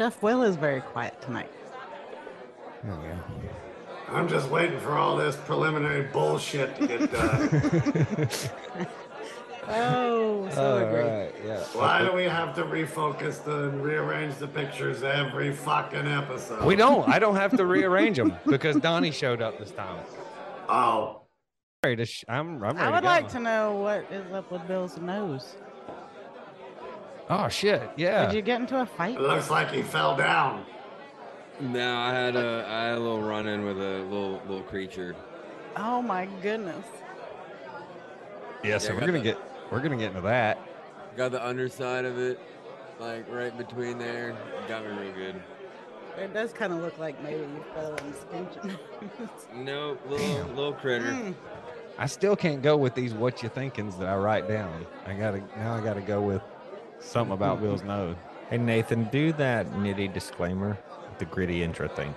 Chef Will is very quiet tonight. There we go. I'm just waiting for all this preliminary bullshit to get done. Oh, so All agree. right, yeah. Why do we have to refocus the, and rearrange the pictures every fucking episode? We don't. I don't have to rearrange them because Donnie showed up this time. Oh, Ready to sh- I'm, I'm ready I would go. like to know what is up with Bill's nose. Oh shit! Yeah. Did you get into a fight? it looks like he fell down. No, I had a I had a little run in with a little little creature. Oh my goodness. yeah. So Yeah, we're gonna the- get we're gonna get into that. Got the underside of it, like right between there. Got me real good. It does kind of look like maybe you fell and skinned your nose. Nope, little little critter. Mm. I still can't go with these what you thinkings that I write down. I gotta now. I gotta go with something about Bill's nose. Hey Nathan, do that nitty disclaimer, the gritty intro thing.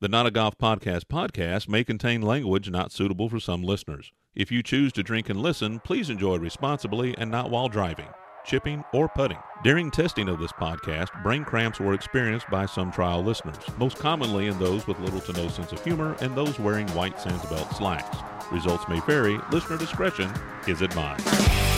The Not a Golf Podcast podcast may contain language not suitable for some listeners. If you choose to drink and listen, please enjoy responsibly and not while driving, chipping, or putting. During testing of this podcast, brain cramps were experienced by some trial listeners, most commonly in those with little to no sense of humor and those wearing white Sansabelt slacks. Results may vary. Listener discretion is advised.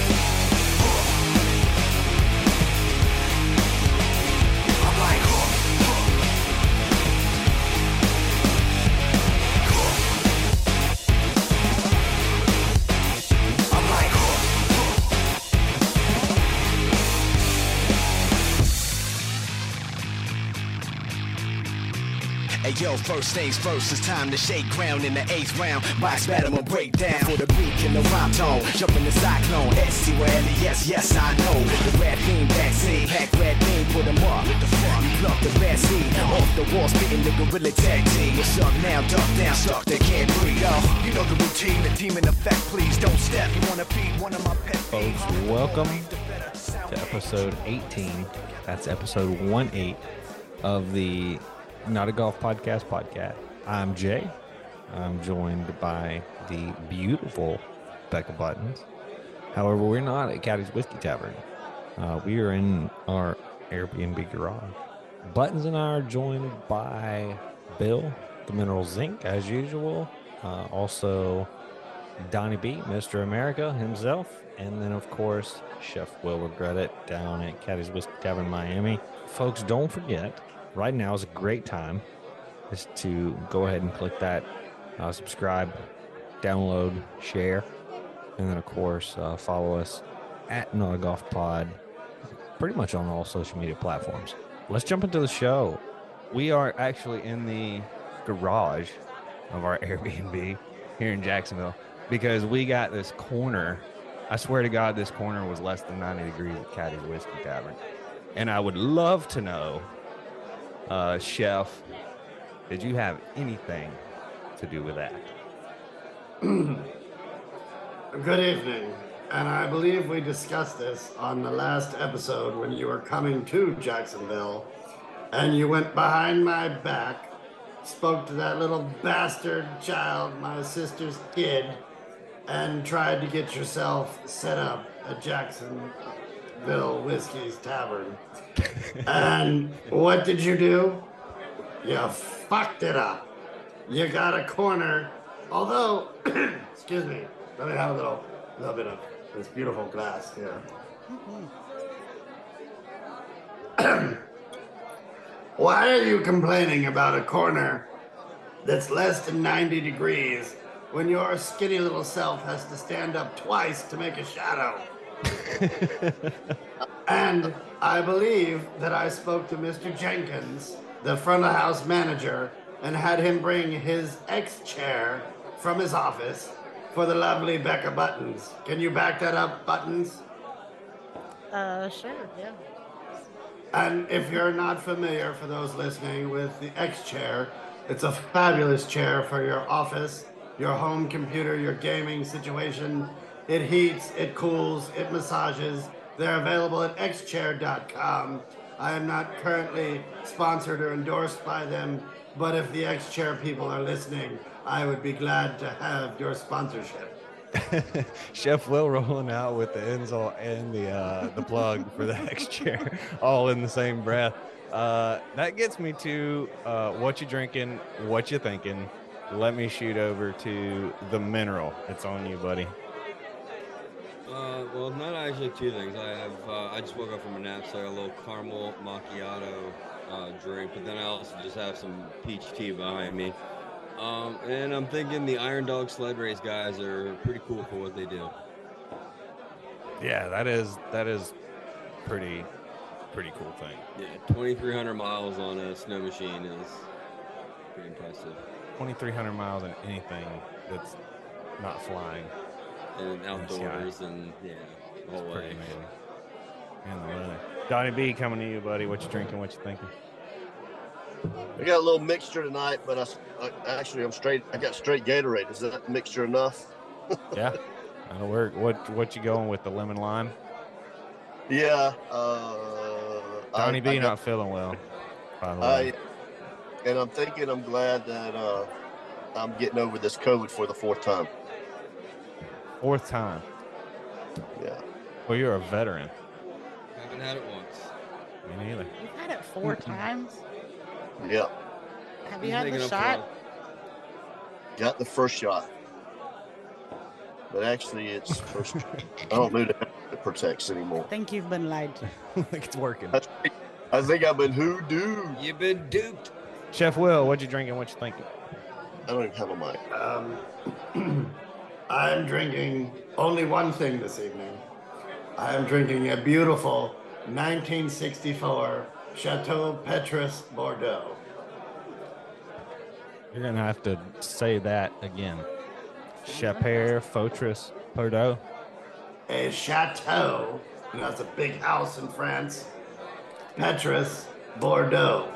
Yo, first things first, it's time to shake ground in the eighth round. Box battle break down for the beat and the rhyme tone. Jump in the cyclone, ST where yes, yes, I know. The red beam backseat, pack red beam, put 'em up. What the fuck? You pluck the bad seed off the wall, spitting the gorilla tag team. What's up now? Duck down, stuck, they can't breathe. Yo, you know the routine, the demon effect, please don't step. You wanna be one of my pet. Folks, welcome to episode 18. That's episode 1 8 of the Not a Golf Podcast podcast. I'm Jay. I'm joined by the beautiful Becca Buttons. However, we're not at Caddy's Whiskey Tavern. Uh, we are in our Airbnb garage. Buttons and I are joined by Bill, the Mineral Zinc, as usual. Uh, also, Donnie B, Mr. America himself, and then of course Chef Will Regret It down at Caddy's Whiskey Tavern, Miami. Folks, don't forget, right now is a great time is to go ahead and click that uh, subscribe, download, share, and then of course uh, follow us at Not Golf Pod, pretty much on all social media platforms. Let's jump into the show. We are actually in the garage of our Airbnb here in Jacksonville because we got this corner. I swear to God, this corner was less than 90 degrees at Caddy's Whiskey Tavern. And I would love to know, uh, Chef, did you have anything to do with that? Good evening. And I believe we discussed this on the last episode when you were coming to Jacksonville and you went behind my back, spoke to that little bastard child, my sister's kid, and tried to get yourself set up at Jacksonville Whiskey's Tavern. and what did you do? You fucked it up. You got a corner. Although, excuse me, let me have a little, little bit of this beautiful glass here. Why are you complaining about a corner that's less than 90 degrees when your skinny little self has to stand up twice to make a shadow? And I believe that I spoke to Mr. Jenkins, the front of house manager, and had him bring his X chair from his office for the lovely Becca Buttons. Can you back that up, Buttons? Uh, sure, yeah. And if you're not familiar, for those listening, with the X chair, it's a fabulous chair for your office, your home computer, your gaming situation. It heats, it cools, it massages. They're available at xchair.com. I am not currently sponsored or endorsed by them, but if the X Chair people are listening, I would be glad to have your sponsorship. Chef Will rolling out with the insult and the uh, the plug for the X chair, all in the same breath. Uh, that gets me to uh, what you drinking, what you thinking. Let me shoot over to the mineral. It's on you, buddy. Uh, well, not actually two things. I have. Uh, I just woke up from a nap, so I got a little caramel macchiato uh, drink, but then I also just have some peach tea behind me. Um, and I'm thinking the Iron Dog sled race guys are pretty cool for what they do. Yeah, that is that is pretty pretty cool thing. Yeah, 2,300 miles on a snow machine is pretty impressive. 2,300 miles in anything that's not flying. And outdoors, and yeah, the whole It's pretty way. amazing. And the weather. Donnie B coming to you, buddy. What you drinking? What you thinking? I got a little mixture tonight, but I actually I'm straight. I got straight Gatorade. Is that mixture enough? Yeah, that'll work. What what you going with the lemon lime? Yeah. Uh, Donnie I, B I not got- feeling well. By the I, and I'm thinking I'm glad that uh, I'm getting over this COVID for the fourth time. Fourth time. Yeah. Well, you're a veteran. I haven't had it once. Me neither. You've had it four times. Yeah. Have you He's had making the shot? Got the first shot, but actually it's first. I don't know that it protects anymore. I think you've been lied to. I think it's working. I think, I think I've been hoodooed. You've been duped. Chef Will, what you drinking? What you thinking? I don't even have a mic. Um, I'm drinking only one thing this evening. I am drinking a beautiful 1964 Chateau Petrus Bordeaux. You're gonna have to say that again. Chaper, Fotris, Bordeaux. A chateau, and that's a big house in France. Petrus Bordeaux.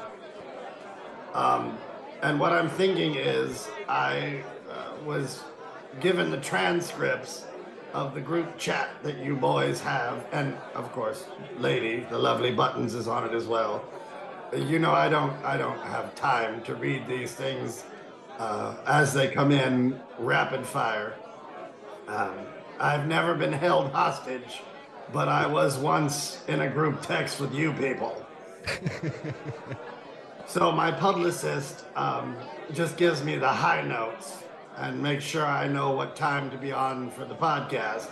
Um, and what I'm thinking is, I uh, was given the transcripts of the group chat that you boys have, and of course, lady, the lovely buttons is on it as well. You know, I don't, I don't have time to read these things uh, as they come in rapid fire. Um, I've never been held hostage, but I was once in a group text with you people. so my publicist um, just gives me the high notes and make sure I know what time to be on for the podcast.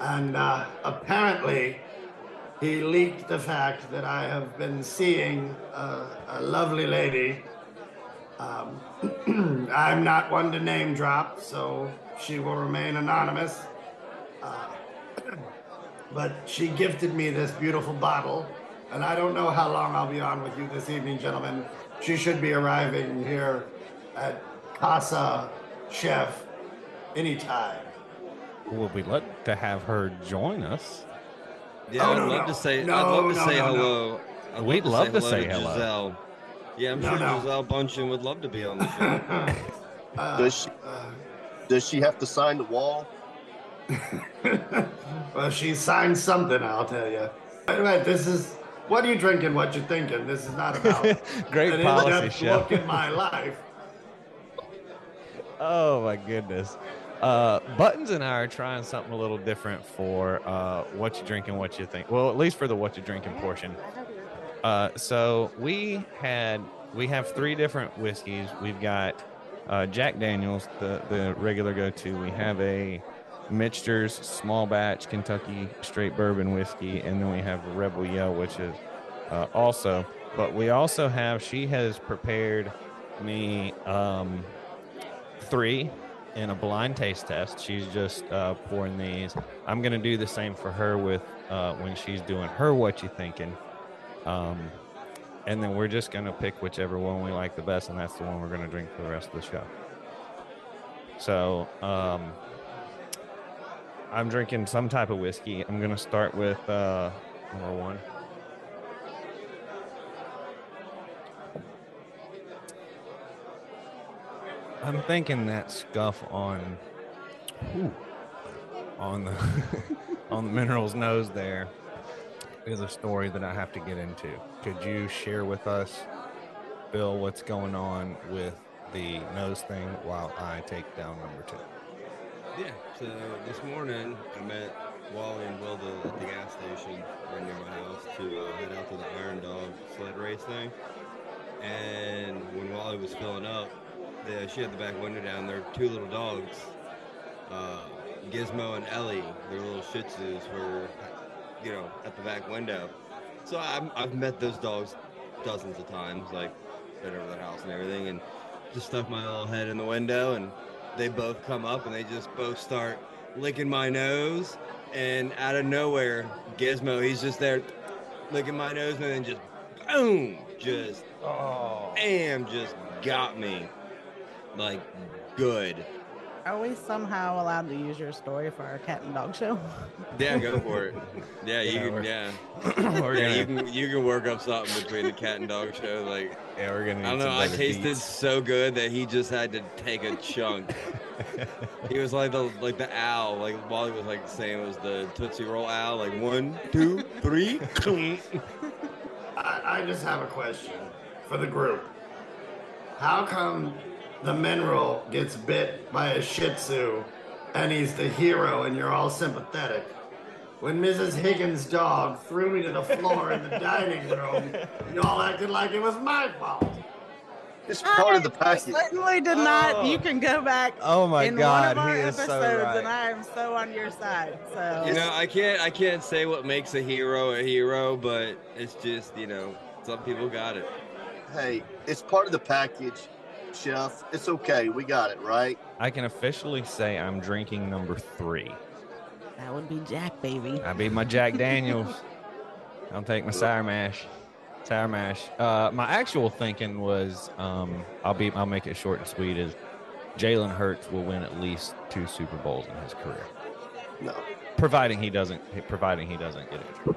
And uh, apparently, he leaked the fact that I have been seeing a, a lovely lady. Um, I'm not one to name drop, so she will remain anonymous. Uh, but she gifted me this beautiful bottle, and I don't know how long I'll be on with you this evening, gentlemen. She should be arriving here at Casa Chef anytime. Would we like to have her join us? Yeah, Oh, I'd no, love no. to say. No, I'd love to no, say no, no. hello. I'd We'd love to say hello. Gisele. Yeah, I'm No, sure no. Gisele Bündchen would love to be on the show. Uh, Does she, uh, does she have to sign the wall? well, she signed something, I'll tell you. Anyway, this is what are you drinking? What you thinking? This is not about Great an policy, in-depth chef. look at my life. Oh my goodness. Uh, Buttons and I are trying something a little different for uh, what you drink and what you think. Well, at least for the what you drinking portion. Uh, so we had we have three different whiskeys. We've got uh, Jack Daniels, the the regular go-to. We have a Michter's small batch Kentucky straight bourbon whiskey, and then we have Rebel Yell, which is uh, also. But we also have. She has prepared me um, three in a blind taste test. She's just uh, pouring these. I'm gonna do the same for her with uh, when she's doing her what you thinking. Um, and then we're just gonna pick whichever one we like the best, and that's the one we're gonna drink for the rest of the show. So um, I'm drinking some type of whiskey. I'm gonna start with uh, number one. I'm thinking that scuff on whew, on the on the mineral's nose there is a story that I have to get into. Could you share with us, Bill, what's going on with the nose thing while I take down number two? yeah. So this morning I met Wally and Wilda at the gas station right near my house to uh, head out to the Iron Dog sled race thing. And when Wally was filling up, the, she had the back window down. There were two little dogs, uh, Gizmo and Ellie. Their little Shih Tzus were, you know, at the back window. So I'm, I've met those dogs dozens of times, like been over the house and everything, and just stuck my little head in the window, and they both come up and they just both start licking my nose, and out of nowhere, Gizmo, he's just there licking my nose, and then just boom, just Oh. bam, just got me, like good. Are we somehow allowed to use your story for our cat and dog show? Yeah, go for it. Yeah, you Yeah, can. Yeah, we're yeah, you can. You can work up something between the cat and dog show, like. yeah, we're gonna. I don't know. I tasted beats. so good that he just had to take a chunk. he was like the like the owl, like Wally was like saying it was the Tootsie Roll owl, like one, two, three. I, I just have a question for the group. How come the mineral gets bit by a Shih Tzu and he's the hero and you're all sympathetic? When Mrs. Higgins' dog threw me to the floor in the dining room, y'all acted like it was my fault. It's part of the I package. certainly did not. Oh. You can go back Oh my in God, one of our he is episodes, so right. and I am so on your side. So you know, I can't I can't say what makes a hero a hero, but it's just you know some people got it. Hey, it's part of the package, Chef. It's okay. We got it, right? I can officially say I'm drinking number three. that would be Jack, baby. I'd be my Jack Daniels. I'll take my sour mash. Sour mash. Uh, my actual thinking was, um, I'll be, I'll make it short and sweet. Is Jalen Hurts will win at least two Super Bowls in his career, No. providing he doesn't, providing he doesn't get injured.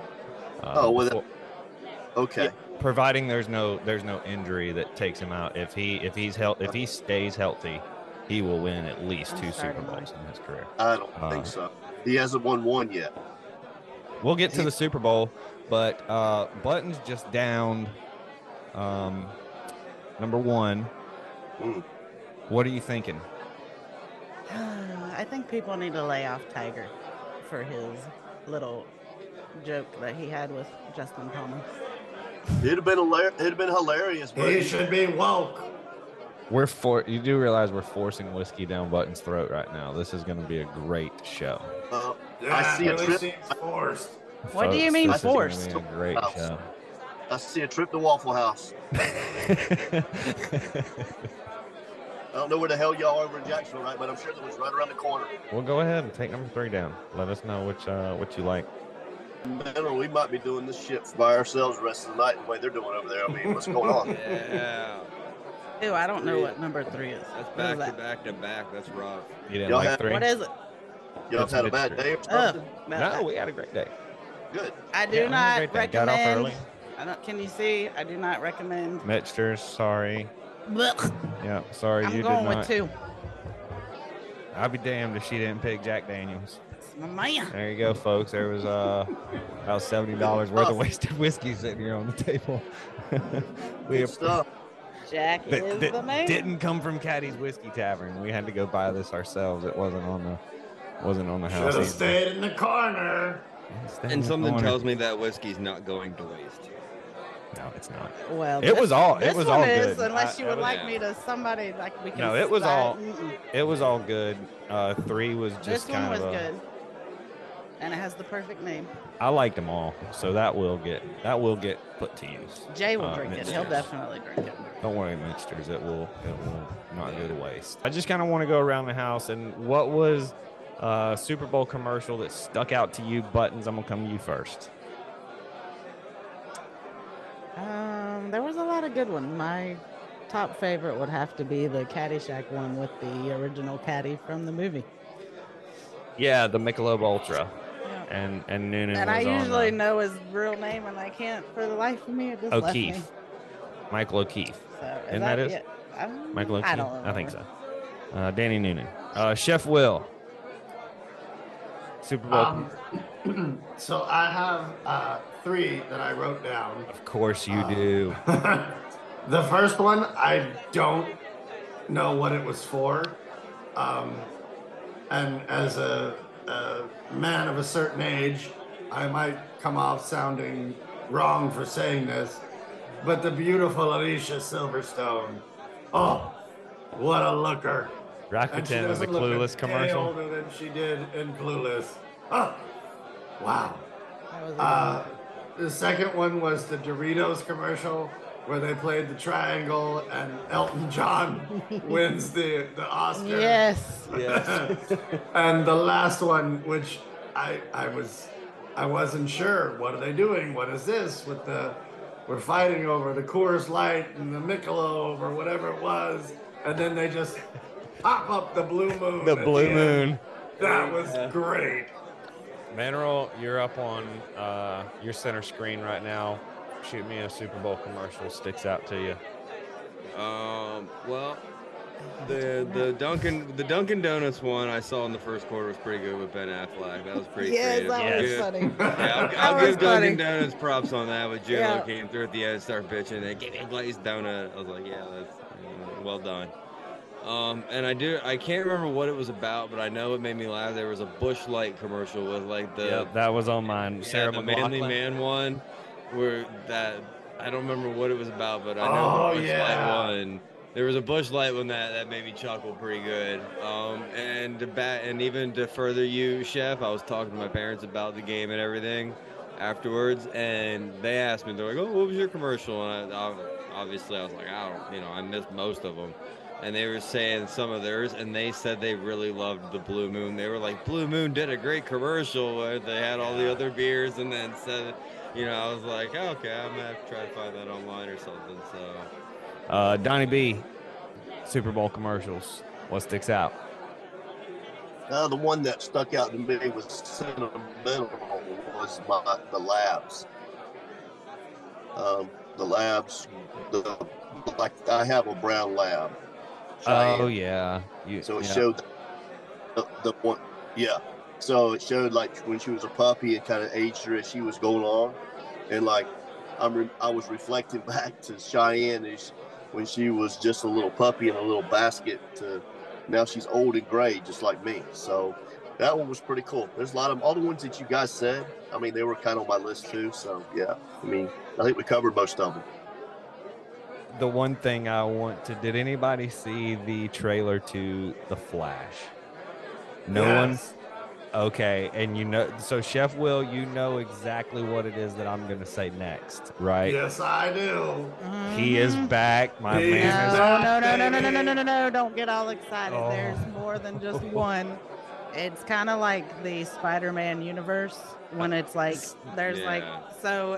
Uh, Oh, well, that- before- Okay. Providing there's no there's no injury that takes him out. If he if he's health if he stays healthy, he will win at least I'm two Super Bowls in his career. I don't Uh, think so. He hasn't won one yet. We'll get to the Super Bowl, but uh, Buttons just downed um, number one. Mm. What are you thinking? I think people need to lay off Tiger for his little joke that he had with Justin Thomas. It'd have been hilar- it'd have been hilarious, but He should be woke. We're for you do realize we're forcing whiskey down Button's throat right now. This is going to be a great show. uh, Yeah, I see a really trip. seems forced. What do you Folks, mean this is gonna forced? be a great House. show. I see a trip to Waffle House. I don't know where the hell y'all are over in Jacksonville, right? But I'm sure that was right around the corner. well, go ahead and take number three down. Let us know which uh, what you like. Man, or we might be doing this shit by ourselves the rest of the night the way they're doing over there. I mean, what's going on? Yeah, Ew, I don't know Three. what number three is. that's back is to back to back. That's rough. You didn't Y'all like have- three? What is it? Y'all It's had a bad day or Oh, something? No, we had a great day. Good. I do Yeah, we had a not great recommend. Got off early. I don't, can you see? I do not recommend. Michter's, sorry. Blech. Yeah, sorry I'm you going did with two. I'll be damned if she didn't pick Jack Daniels. It's my man. There you go, folks. There was uh about seventy dollars worth of wasted whiskey sitting here on the table. we Good stuff. Jack that, is that the man. didn't come from Caddy's Whiskey Tavern. We had to go buy this ourselves. It wasn't on the wasn't on the house. Should have stayed in the corner. Stay And something corner. tells me that whiskey's not going to waste. no, it's not. Well, It this- was all- it This was one all is, good. unless you I would was- like yeah. me to somebody like we can. No, it was slide- all- Mm-mm. It was all good. Uh, three was just This one kind was of a, good, and it has the perfect name. I liked them all, so that will get that will get put to use. Jay will Uh, drink it. He'll definitely drink it. Don't worry, Minsters. It will it will not go to waste. I just kind of want to go around the house and what was uh Super Bowl commercial that stuck out to you? Buttons. I'm gonna come to you first. Um, there was a lot of good ones. My top favorite would have to be the Caddyshack one with the original Caddy from the movie. Yeah, the Michelob Ultra. And and Noonan And was I on, usually uh, know his real name, and I can't for the life of me. It just left me. O'Keefe, Michael O'Keefe. So, is Isn't that it? it? Um, Michael O'Keefe. I don't I think so. Uh, Danny Noonan. Uh, Chef Will. Super Bowl. Um, so I have uh, three that I wrote down. of course you uh, do. the first one, I don't know what it was for. Um, and as a a man of a certain age, I might come off sounding wrong for saying this, but the beautiful Alicia Silverstone. Oh, what a looker. And she Rakuten was a clueless day commercial. older than she did in Clueless. Oh, wow. That was a good Uh, the second one was the Doritos commercial where they played the triangle and Elton John wins the, the Oscar. yes. yes. and the last one, which I I was I wasn't sure. What are they doing? What is this with the we're fighting over the Coors Light and the Michelob or whatever it was, and then they just pop up the blue moon. The blue end. moon. That was great. Mineral, you're up on uh, your center screen right now. Shoot me a Super Bowl commercial sticks out to you. Um, well, the the Dunkin' the Dunkin' Donuts one I saw in the first quarter was pretty good with Ben Affleck. That was pretty Yes, creative. that was Good. funny. Yeah, I'll, I'll was give Dunkin' funny. Donuts props on that. But J Lo Yeah. came through at the end and started bitching. They gave me a glazed donut. I was like, yeah, that's uh, well done. Um, and I do I can't remember what it was about, but I know it made me laugh. There was a Busch Light commercial with like the yeah, that was on mine. yeah, Sarah the McLachlan. Manly Man one, where that I don't remember what it was about, but I know Oh, the Busch yeah. Light one. There was a Busch Light one that, that made me chuckle pretty good. Um, and to bat, and even to further you, Chef, I was talking to my parents about the game and everything afterwards, and they asked me, they're like, "Oh, what was your commercial?" And I, I, obviously, I was like, "I don't, you know, I missed most of them." And they were saying some of theirs, and they said they really loved the Blue Moon. They were like, "Blue Moon did a great commercial where they had all the other beers, and then said." You know, I was like, oh, okay, I'm gonna have to try to find that online or something. So, Uh, Donnie B, Super Bowl commercials. What sticks out? Uh, the one that stuck out to me was sentimental was my the labs. Um, the labs, the like I have a brown lab. Oh Cheyenne. yeah, you. So it yeah. showed the, the one, yeah. So it showed like when she was a puppy, it kind of aged her as she was going on, and like I'm, re- I was reflecting back to Cheyenne as when she was just a little puppy in a little basket to now she's old and gray just like me. So that one was pretty cool. There's a lot of all the ones that you guys said. I mean, they were kind of on my list too. So yeah, I mean, I think we covered most of them. the one thing I want to. Did anybody see the trailer to The Flash? No one. Yes. Okay, and you know, so Chef Will, you know exactly what it is that I'm going to say next, right? Yes, I do. He is Mhm. back. My He man is is. back. No, no, no, no, no, no, no, no, no, no! Don't get all excited. Oh. There's more than just one. It's kind of like the Spider-Man universe when it's like there's like so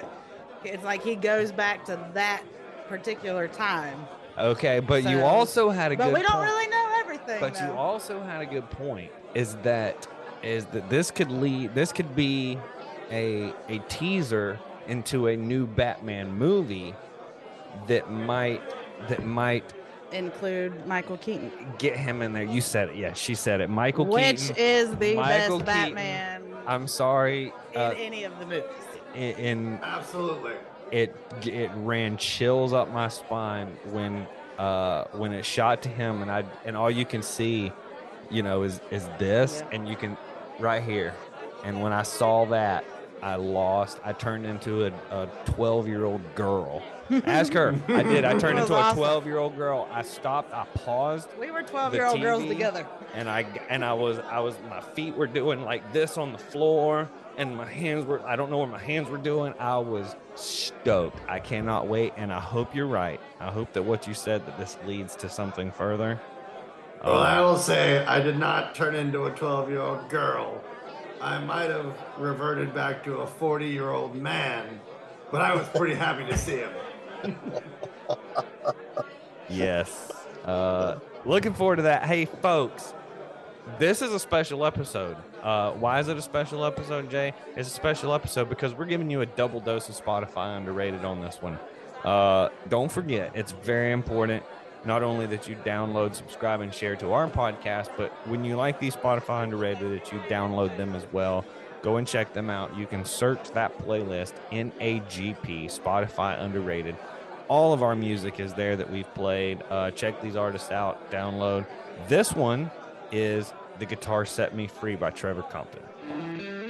it's like he goes back to that particular time, Okay, but you also had a but good. But we don't point. really know everything. But you also had a good point. Is that is that this could lead? This could be a a teaser into a new Batman movie that might that might include Michael Keaton, get him in there. You said it. Yeah, she said it. Michael Keaton. which Keaton. is the Michael best Keaton. Batman I'm sorry. in Uh, any of the movies. in, in Absolutely. it it ran chills up my spine when uh when it shot to him and I and all you can see you know is is this Yeah. and you can right here and when I saw that I lost I turned into a, a 12 year old girl ask her I did I turned into a 12 year old girl I stopped I paused We were 12 year old girls together. and I and I was I was my feet were doing like this on the floor and my hands were I don't know what my hands were doing. I was stoked. I cannot wait and I hope you're right. I hope that what you said that this leads to something further. Well, I will say I did not turn into a 12 year old girl. I might have reverted back to a 40 year old man, but I was pretty happy to see him. yes. Uh, looking forward to that. Hey, folks, this is a special episode. Uh, why is it a special episode, Jay? It's a special episode because we're giving you a double dose of Spotify underrated on this one. Uh, don't forget, it's very important not only that you download, subscribe, and share to our podcast, but when you like these Spotify underrated, that you download them as well. Go and check them out. You can search that playlist NAGP Spotify underrated. All of our music is there that we've played. Uh, check these artists out. Download. This one is the guitar set me free by Trevor Compton.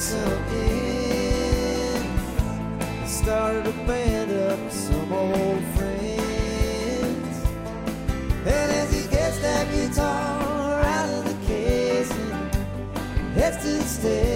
sticks in. Started a band up with some old friends. And as he gets that guitar out of the case and heads to stay.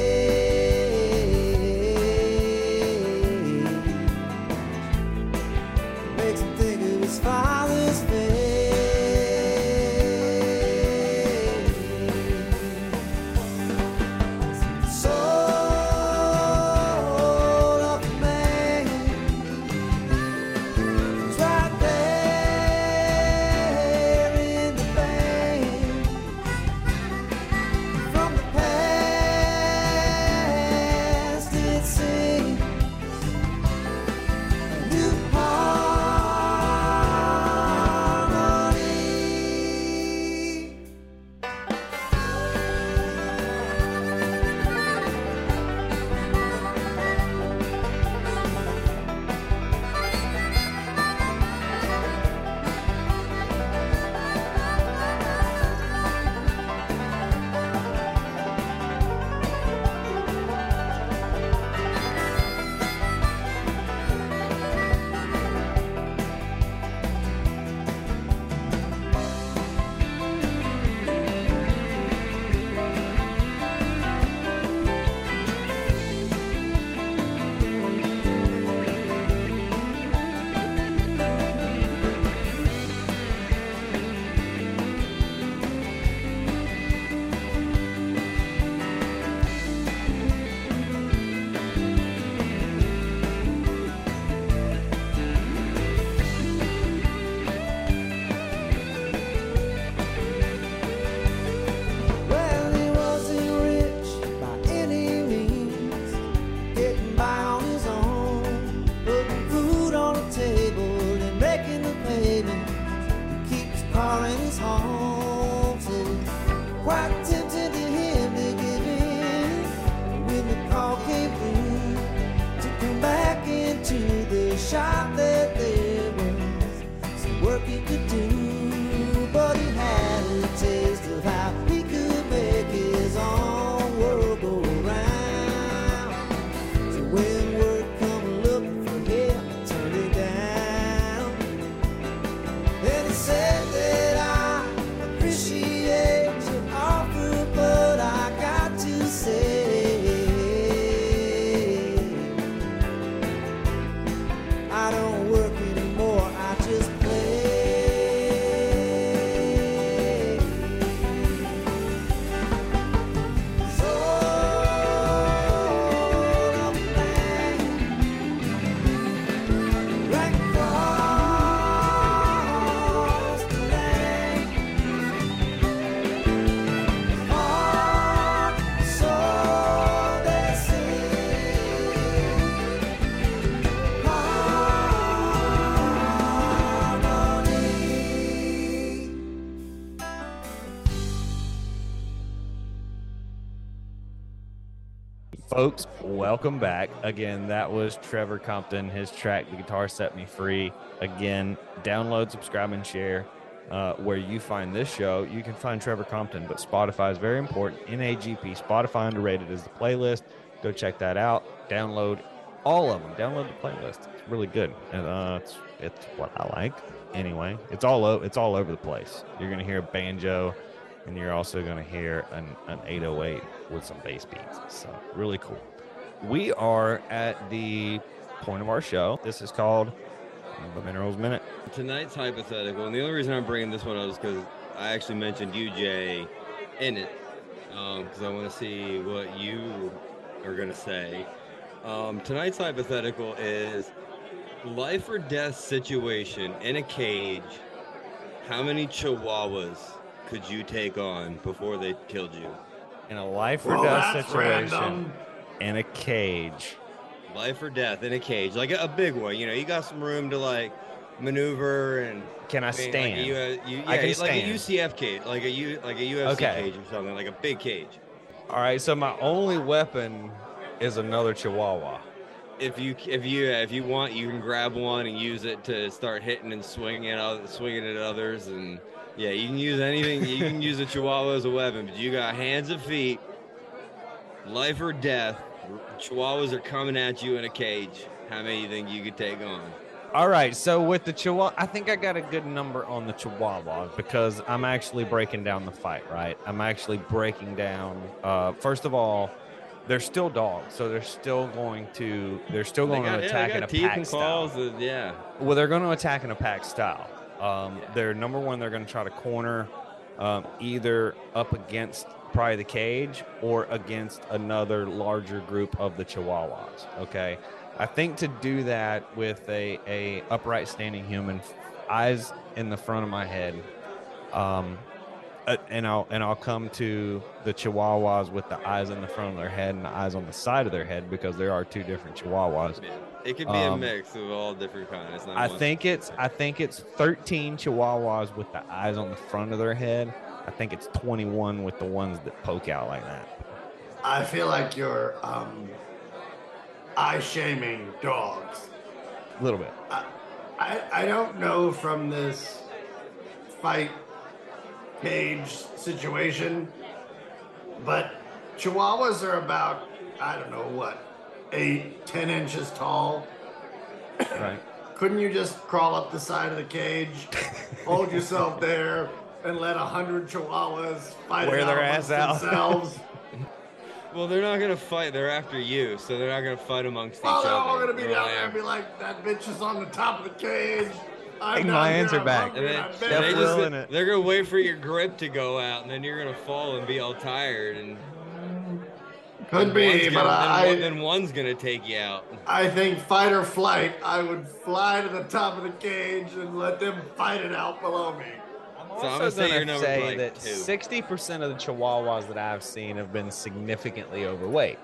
Folks, welcome back. Again, that was Trevor Compton, his track, The Guitar Set Me Free. Again, download, subscribe, and share. Uh, where you find this show, you can find Trevor Compton, but Spotify is very important. NAGP, Spotify underrated is the playlist. Go check that out. Download all of them. Download the playlist. It's really good. And uh, it's, it's what I like. Anyway, it's all o- it's all over the place. You're gonna hear a banjo, and you're also gonna hear an, an 808 with some bass beats. So really cool. We are at the point of our show. This is called the Minerals Minute. Tonight's hypothetical, and the only reason I'm bringing this one up is because I actually mentioned you, Jay, in it, because I want to see what you are going to say. Um, tonight's hypothetical is life or death situation in a cage. How many chihuahuas could you take on before they killed you? In a life or Well, death situation, random. in a cage. Life or death in a cage, like a, a big one. You know, you got some room to like maneuver and Can I I stand? Like a, U- you- I yeah, can like stand. a UCF cage, like a U, like a UFC Okay. cage or something, like a big cage. All right, so my only weapon is another Chihuahua. If you if you if you want, you can grab one and use it to start hitting and swinging at oth- swinging at others, and yeah, you can use anything. you can use a Chihuahua as a weapon, but you got hands and feet, life or death. Chihuahuas are coming at you in a cage. How many you think you could take on? All right, so with the Chihuahua, I think I got a good number on the Chihuahua because I'm actually breaking down the fight, right? I'm actually breaking down. Uh, first of all, they're still dogs, so they're still going to they're still going got, to yeah, attack they in a pack style. and- yeah. Well, they're going to attack in a pack style. Um, They're number one. They're going to try to corner um, either up against probably the cage or against another larger group of the Chihuahuas. Okay, I think to do that with a a upright standing human, eyes in the front of my head, um, uh, and I'll and I'll come to the Chihuahuas with the eyes in the front of their head and the eyes on the side of their head because there are two different Chihuahuas. Yeah. It could be a Um, mix of all different kinds. Not I one- think it's I think it's 13 Chihuahuas with the eyes on the front of their head. I think it's 21 with the ones that poke out like that. I feel like you're um, eye shaming dogs. A little bit. I, I don't know from this fight cage situation, but Chihuahuas are about, I don't know what, eight, ten inches tall. Right. Couldn't you just crawl up the side of the cage, hold yourself there, and let a hundred Chihuahuas fight Wear it their out ass out. themselves? Well, they're not gonna fight. They're after you, so they're not gonna fight amongst well, each they're other. all gonna be They're down like- there and be like, "That bitch is on the top of the cage." I'm Hey, down my hands are back. And and then I'm they just, they're gonna wait for your grip to go out, and then you're gonna fall and be all tired. And Could be, but gonna, I, then, then one's gonna take you out. I think fight or flight. I would fly to the top of the cage and let them fight it out below me. I'm So I'm also gonna say gonna your say like that two. 60% of the Chihuahuas that I've seen have been significantly overweight.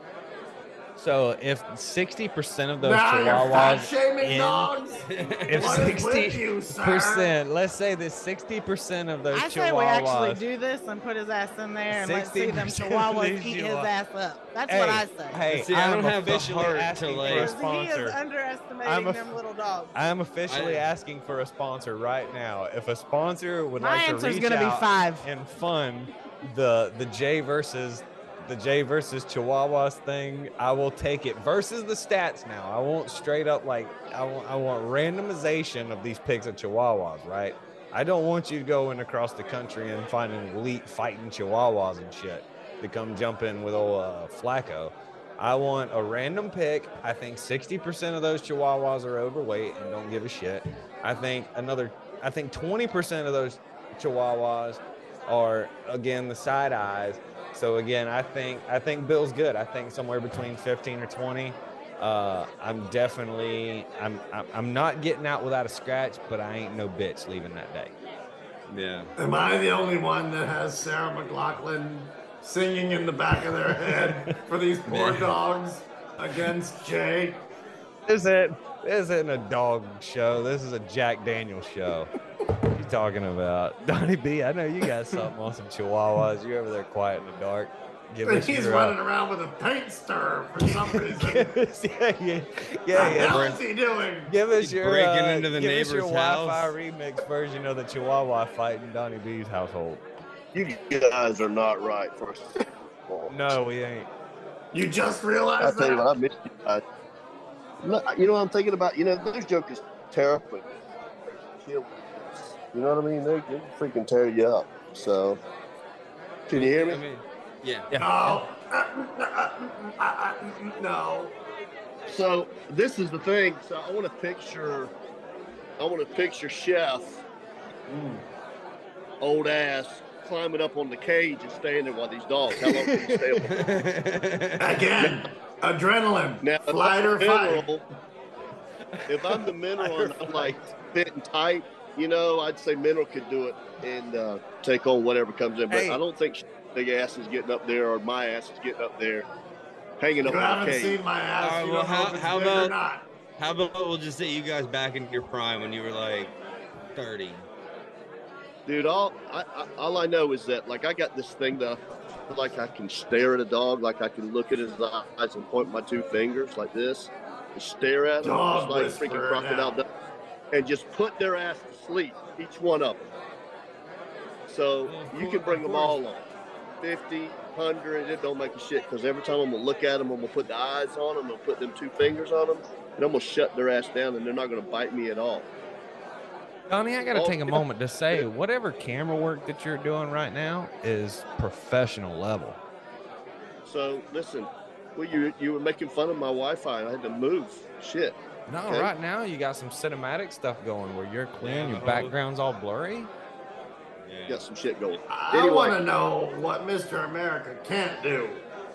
So if 60% of those now you're fat chihuahuas, in, dogs. if sixty percent, let's say that 60% of those I say we actually do this and put his ass in there and let's see them 60% of chihuahuas these eat his ass up. That's Hey, what I say. Hey, See, I I'm don't have the officially heart to, asking for a Because he is sponsor. underestimating I'm a- them little dogs. I am officially I- asking for a sponsor right now. If a sponsor would My like to answer's reach gonna be out five. and fund the the J versus the Jay versus Chihuahuas thing, I will take it versus the stats now. I won't straight up like I want I want randomization of these picks of Chihuahuas, right? I don't want you going across the country and finding elite fighting Chihuahuas and shit to come jump in with old uh, Flacco. I want a random pick. I think 60% of those Chihuahuas are overweight and don't give a shit. I think another, I think 20% of those Chihuahuas are again the side eyes. So again, I think I think Bill's good. I think somewhere between 15 or 20. Uh, I'm definitely I'm I'm- I'm not getting out without a scratch, but I ain't no bitch leaving that day. Yeah. Am I the only one that has Sarah McLachlan singing in the back of their head for these poor Man. dogs against Jay? This isn't this isn't a dog show. This is a Jack Daniels show. What you talking about, Donnie B? I know you got something on some Chihuahuas. You over there quiet in the dark. Give us he's your, uh, running around with a paint stirrer for some reason. give us- yeah, yeah, What yeah, the yeah. hell is he doing? Give us He's your breaking uh, into the give us your neighbor's Wi-Fi house. remix version of the Chihuahua fight in Donnie B's household. You guys are not right. First of all. No, we ain't. You just I realized tell you that? what, I missed you. I, Look, you know what I'm thinking about? You know, those jokers tear up. and kill. You know what I mean? They, they freaking tear you up. So, can you hear I me? mean, yeah. No. No. So this is the thing. So I want to picture, I want to picture Chef, mm. old ass, climbing up on the cage and staying there while these dogs. How long can you stay up? Again, adrenaline. Now, if Flight I'm or the fight. mineral, if I'm the mineral and I'm like fitting tight, you know, I'd say mineral could do it and uh, take on whatever comes in. But Hey. I don't think big ass is getting up there or my ass is getting up there, hanging up on the haven't cage. seen my ass. All right, well, how- how about- not. How about we'll just say you guys back in your prime when you were like 30? Dude, all I, I, all I know is that like I got this thing that I feel like I can stare at a dog, like I can look at his eyes and point my two fingers like this, and stare at him, Dog just like whisperer freaking crocodile, and just put their ass to sleep, each one of them. So you can bring them all on, 50, 100, it don't make a shit because every time I'm gonna look at them, I'm gonna put the eyes on them, I'm gonna put them two fingers on them, and I'm gonna shut their ass down, and they're not gonna bite me at all. Donnie, I got to Oh, take a yeah. moment to say whatever camera work that you're doing right now is professional level. So listen, well, you you were making fun of my Wi-Fi, and I had to move. Shit. No, Okay. right now you got some cinematic stuff going where you're clean, Yeah, your whole- background's all blurry. Yeah. Got some shit going. I Anyway. want to know what Mr. America can't do.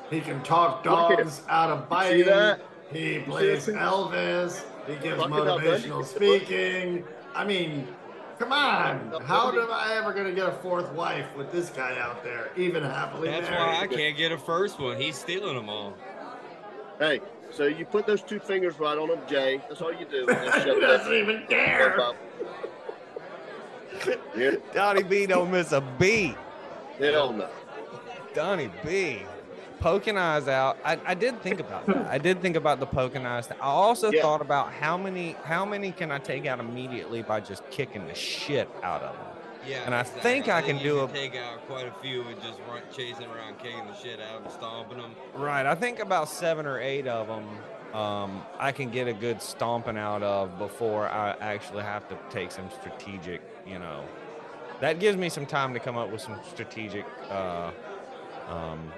He can talk dogs out of see biting. that? He plays? Elvis. He gives Fucking how bad you motivational speaking. I mean, come on. How How am I ever going to get a fourth wife with this guy out there, even happily That's married? why I can't get a first one. He's stealing them all. Hey, so you put those two fingers right on them, Jay. That's all you do. and then shut he it doesn't even care. Yeah, Donnie B don't miss a beat. hell no. Donnie B. Poking eyes out. I, I did think about that. I did think about the poking eyes. I also Yeah. thought about how many how many can I take out immediately by just kicking the shit out of them. Yeah, And I think I can you do a- take out quite a few with just run, chasing around, kicking the shit out of them, stomping them. Right. I think about seven or eight of them um, I can get a good stomping out of before I actually have to take some strategic, you know. That gives me some time to come up with some strategic. Uh, um,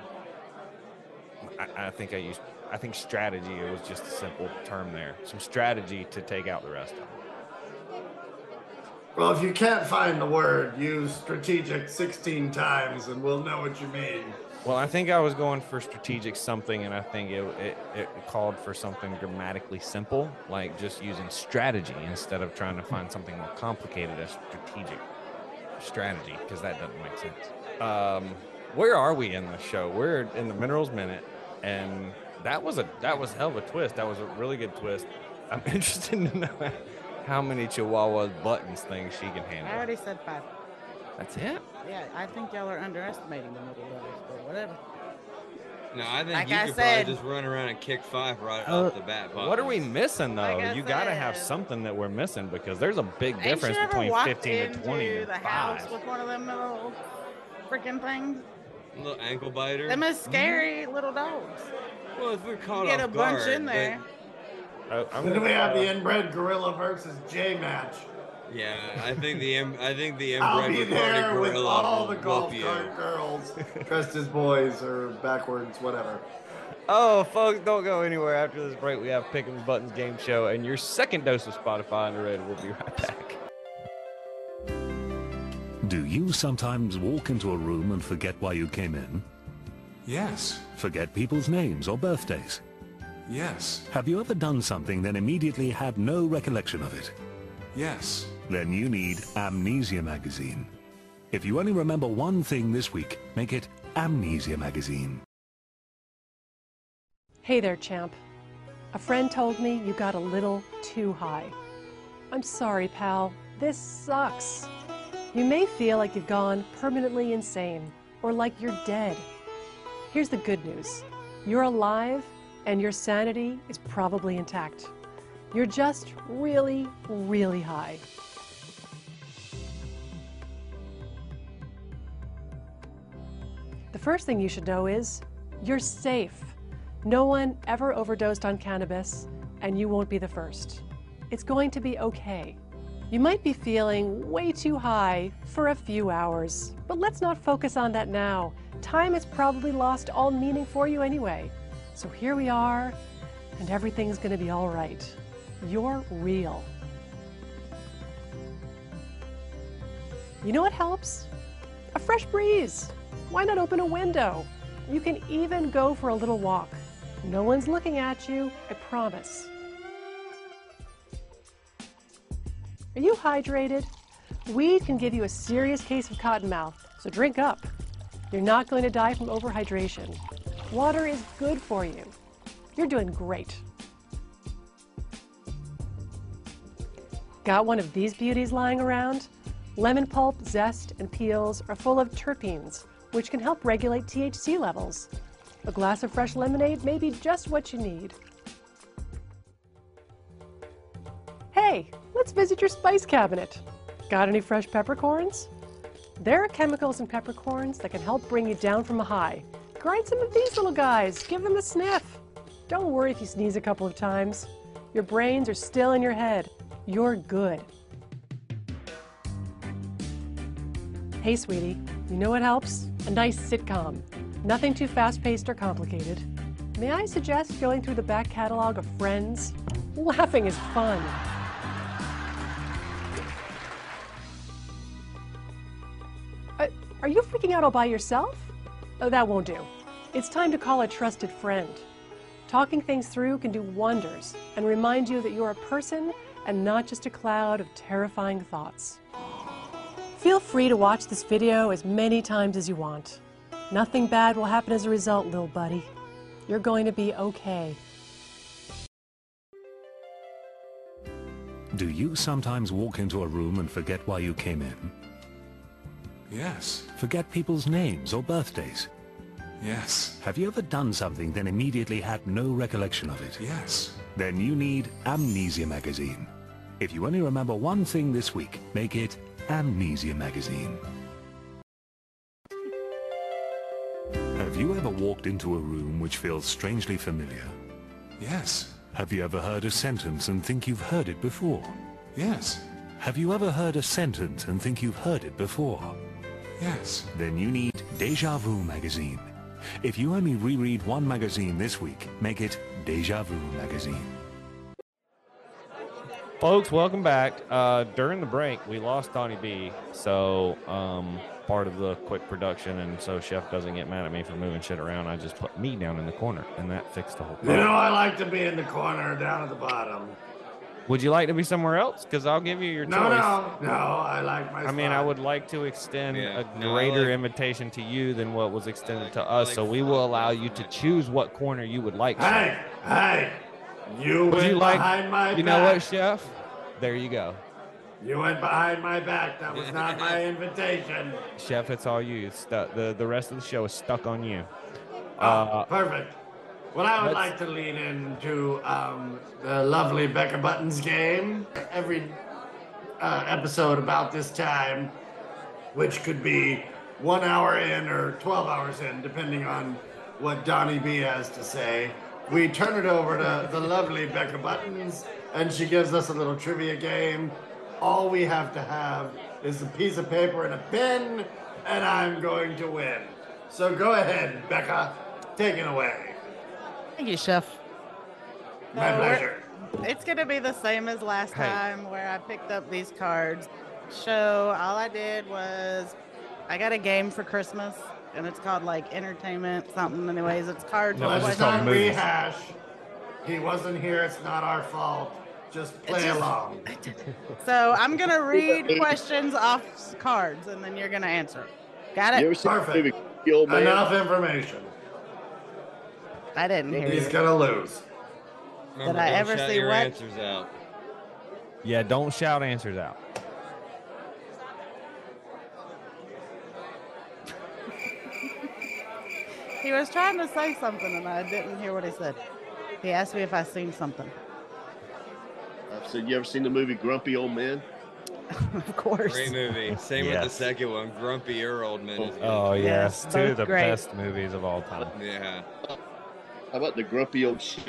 I, I think I used. I think strategy. It was just a simple term there. Some strategy to take out the rest of them. Well, if you can't find the word, use strategic 16 times and we'll know what you mean. Well, I think I was going for strategic something, and I think it, it, it called for something grammatically simple, like just using strategy instead of trying to find something more complicated as strategic strategy, because that doesn't make sense. Um, where are we in the show? We're in the Minerals Minute, and that was a that was hell of a twist. That was a really good twist. I'm interested to know how many Chihuahua buttons things she can handle. I already said five. That's it. Yeah, I think y'all are underestimating the middle dogs, but whatever. No, I think Like you I could said- probably just run around and kick five right Uh, off the bat. What are we missing though? Like you got to have something that we're missing because there's a big difference between 15 to 20 into and the house five. with one of them little freaking things? little ankle biter? Them is scary little dogs. well, if we're caught You get a off bunch in there. Oh, I'm Then gonna- we have the inbred gorilla versus J match. yeah, I think the in- I think the inbred I'll be there with all will the golf cart girls dressed as boys or backwards, whatever. Oh, folks, don't go anywhere after this break. We have Pick'em Buttons Game Show and your second dose of Spotify underrated. We'll be right back. Do you sometimes walk into a room and forget why you came in? Yes, Forget people's names or birthdays? Yes, Have you ever done something then immediately had no recollection of it? yes. Then you need Amnesia Magazine. If you only remember one thing this week, make it Amnesia Magazine. Hey there, champ. A friend told me you got a little too high. I'm sorry, pal. This sucks. You may feel like you've gone permanently insane or like you're dead. Here's the good news you're alive, and your sanity is probably intact. You're just really, really high. The first thing you should know is you're safe. No one ever overdosed on cannabis, and you won't be the first. It's going to be okay. You might be feeling way too high for a few hours, but let's not focus on that now. Time has probably lost all meaning for you anyway. So here we are, and everything's going to be all right. You're real. You know what helps? A fresh breeze. Why not open a window? You can even go for a little walk. No one's looking at you, I promise. Are you hydrated? Weed can give you a serious case of cottonmouth, so drink up. You're not going to die from overhydration. Water is good for you. You're doing great. Got one of these beauties lying around? Lemon pulp, zest, and peels are full of terpenes, which can help regulate THC levels. A glass of fresh lemonade may be just what you need. Hey, let's visit your spice cabinet. Got any fresh peppercorns? There are chemicals in peppercorns that can help bring you down from a high. Grind some of these little guys, give them a sniff. Don't worry if you sneeze a couple of times. Your brains are still in your head. You're good. Hey, sweetie, you know what helps? A nice sitcom. Nothing too fast paced or complicated. May I suggest going through the back catalog of Friends? Laughing is fun. Uh, are you freaking out all by yourself? Oh, that won't do. It's time to call a trusted friend. Talking things through can do wonders and remind you that you're a person and not just a cloud of terrifying thoughts. Feel free to watch this video as many times as you want. Nothing bad will happen as a result, little buddy. You're going to be okay. Do you sometimes walk into a room and forget why you came in? Yes. Forget people's names or birthdays? Yes. Have you ever done something then immediately had no recollection of it? Yes. Then you need Amnesia Magazine. If you only remember one thing this week, make it Amnesia Magazine. Have you ever walked into a room which feels strangely familiar? Yes. Have you ever heard a sentence and think you've heard it before? Yes. Have you ever heard a sentence and think you've heard it before? Yes. Then you need Deja Vu Magazine. If you only reread one magazine this week, make it Deja Vu Magazine. Folks, welcome back. Uh, during the break, we lost Donnie B, so um, part of the quick production, and so Chef doesn't get mad at me for moving shit around. I just put me down in the corner, and that fixed the whole You know, I like to be in the corner down at the bottom. Would you like to be somewhere else? Because I'll give you your No, choice. no, no. I like my. I mean, I would like to extend Yeah, a no, greater like- invitation to you than what was extended like- to us. like so we will allow you to choose what corner you would like. Chef. Hey, hey! You Would went you like? behind my You back. know what, Chef? There you go, You went behind my back. That was not my invitation. Chef. It's all you. It's stu- the the rest of the show is stuck on you. Oh, Uh, perfect. Well, I would let's- like to lean into um, the lovely Becca Buttons game. Every uh, episode about this time, which could be one hour in or 12 hours in, depending on what Donnie B has to say. We turn it over to the lovely Becca Buttons, and she gives us a little trivia game. All we have to have is a piece of paper and a pen, and I'm going to win. So go ahead, Becca. Take it away. Thank you, Chef. My So pleasure. It's gonna be the same as last Hey. time where I picked up these cards. So all I did was I got a game for Christmas and it's called like entertainment something. Anyways, it's cards. No, with it's Let's just called questions. not rehash. He wasn't here. It's not our fault. Just play just- along. So I'm gonna read questions off cards and then you're gonna answer. Got it? ever seen the Perfect. movie The Old Man? Enough information. I didn't hear He's you. gonna lose. Remember, I don't ever shout see your what? answers out. Yeah, don't shout answers out. He was trying to say something and I didn't hear what he said. He asked me if I seen something. I said, you ever seen the movie Grumpy Old Men? of course. Great movie. Same with the second one, Grumpy Old Man. is oh, good. Oh yes, Yes, two of the great. best movies of all time. Yeah. How about the Grumpy Old Chef?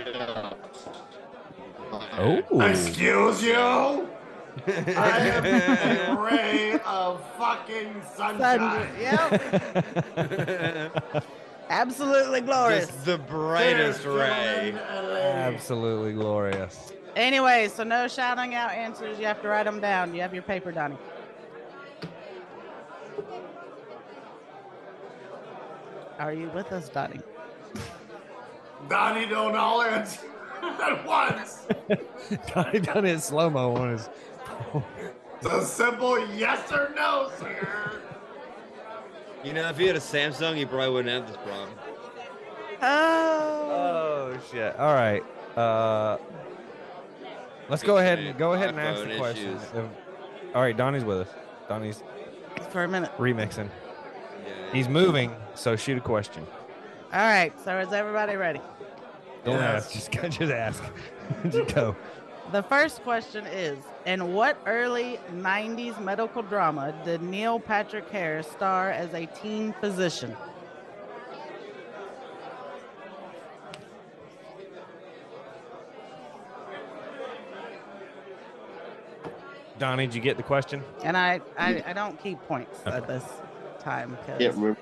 Oh, Excuse you? I am a ray of fucking sunshine. Yep. Absolutely glorious. Just the brightest Cheers, ray. gentlemen and ladies. absolutely glorious. Anyway, so no shouting out answers. You have to write them down. You have your paper, Donnie. Are you with us, Donnie? Donnie don't all answer at once. Donnie done it slow mo on his. It's a simple yes or no, sir. You know, if he had a Samsung, he probably wouldn't have this problem. Oh. Oh shit! All right. Uh, let's go ahead and go ahead and ask the iPhone question. issues. If- all right, Donnie's with us. Donnie's For a minute. remixing. Yeah. He's moving, so shoot a question. All right. So is everybody ready? Don't Yes. ask. Just, just ask. just go. The first question is In what early 90s medical drama did Neil Patrick Harris star as a teen physician? Donnie, did you get the question? And I, I, I don't keep points at this time Can't because remember.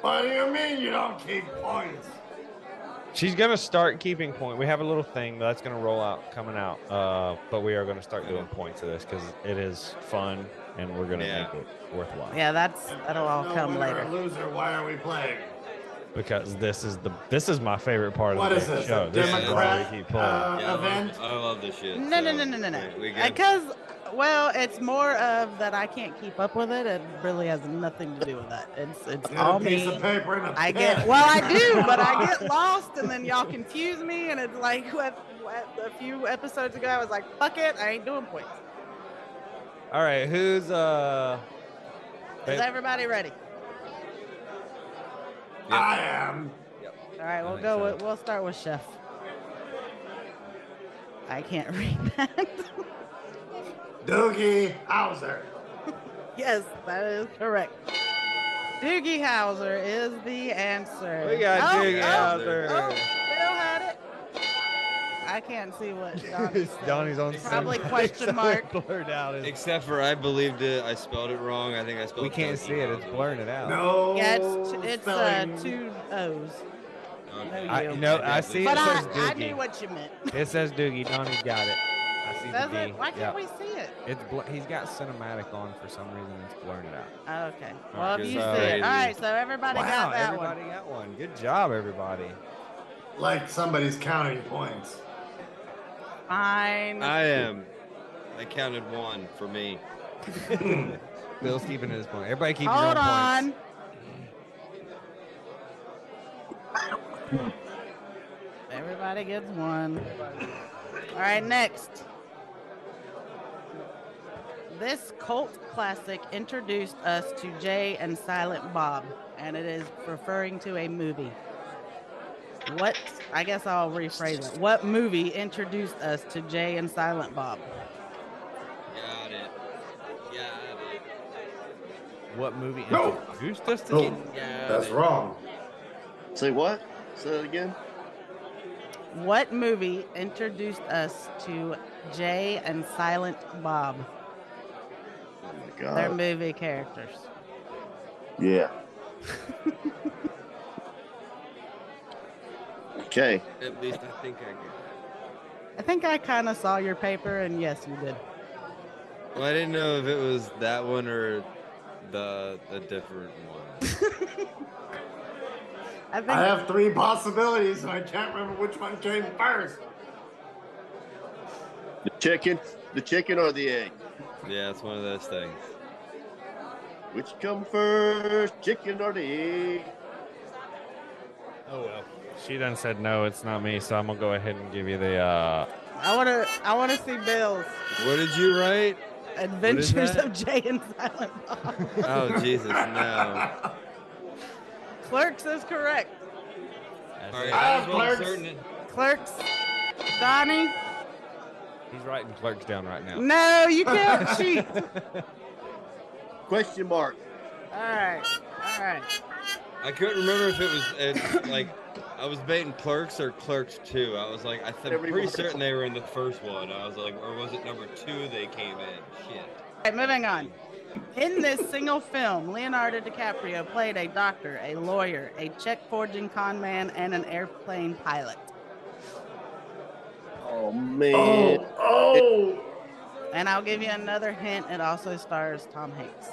What do you mean you don't keep points? She's gonna start keeping point. We have a little thing that's gonna roll out coming out, uh, but we are gonna start doing points of this because it is fun and we're gonna Yeah. make it worthwhile. yeah, that's that'll all No come winner later. or loser. Why are we playing? Because this is the this is my favorite part What of is the this? show. A This is why Democrat we keep pulling. uh, Yeah, I event? love, I love this shit. No, no, so no, no, no, no. we- we good? Because, well, it's more of that I can't keep up with it. It really has nothing to do with that. It's it's You all a piece me. of paper and a I pen. get well, I do, but I get lost, and then y'all confuse me, and it's like what, what a few episodes ago I was like, "Fuck it, I ain't doing points." All right, who's uh? Is everybody ready? I am. All right, we'll go. so. With, we'll start with Chef. I can't read that. Doogie Howser. yes, that is correct. Doogie Howser is the answer. We got Oh, Doogie oh, Howser. Oh, Bill had it. I can't see what Donnie said. Donnie's on Probably question mark. blurred out. Except for I believed it. I spelled it wrong. I think I spelled. we can't Dougie see it. It's Howser. blurring it out. No. Yeah, it's, t- it's uh, two O's. Okay. I, no, I see it But I, says I Doogie. knew what you meant. It says Doogie. Donnie's got it. I see Does the D. it? Why can't Yep. we see it? It's bl- he's got cinematic on for some reason. It's blurring it out. Oh, okay. Well, right, if you see it. All right, so everybody wow, got that everybody one. got one. Good job, everybody. Like somebody's counting points. Fine. I am. I counted one for me. Bill's keeping his point. Everybody keep your Hold own on. points. Everybody gets one. All right, next. This cult classic introduced us to Jay and Silent Bob, and it is referring to a movie. What, I guess I'll rephrase it. What movie introduced us to Jay and Silent Bob? Got it. Got it. What movie No. introduced us to No, that's it. wrong. Say what? Say that again. What movie introduced us to Jay and Silent Bob? My They're movie characters. Yeah. okay. At least I think I get. I think I kind of saw your paper, and yes, you did. Well, I didn't know if it was that one or the the different one. I think I have three possibilities and I can't remember which one came first. The chicken, the chicken or the egg? Yeah, it's one of those things. Which come first, chicken or the egg? Oh well. She done said no, it's not me, so I'm gonna go ahead and give you the uh I want to. I want to see Bill's What did you write? Adventures of Jay and Silent Bob. Oh Jesus, no. Clerks is correct. All right, I I have was clerks. certain. Clerks. Donnie. He's writing clerks down right now. No, you can't cheat. Question mark. All right. All right. I couldn't remember if it was it, like I was baiting Clerks or Clerks Two. I was like, I th- I'm pretty certain they were in the first one. I was like, or was it number two they came in? Shit. All right, moving on. In this single film, Leonardo DiCaprio played a doctor, a lawyer, a check forging con man, and an airplane pilot. Oh, oh man. Oh, oh. And I'll give you another hint. It also stars Tom Hanks.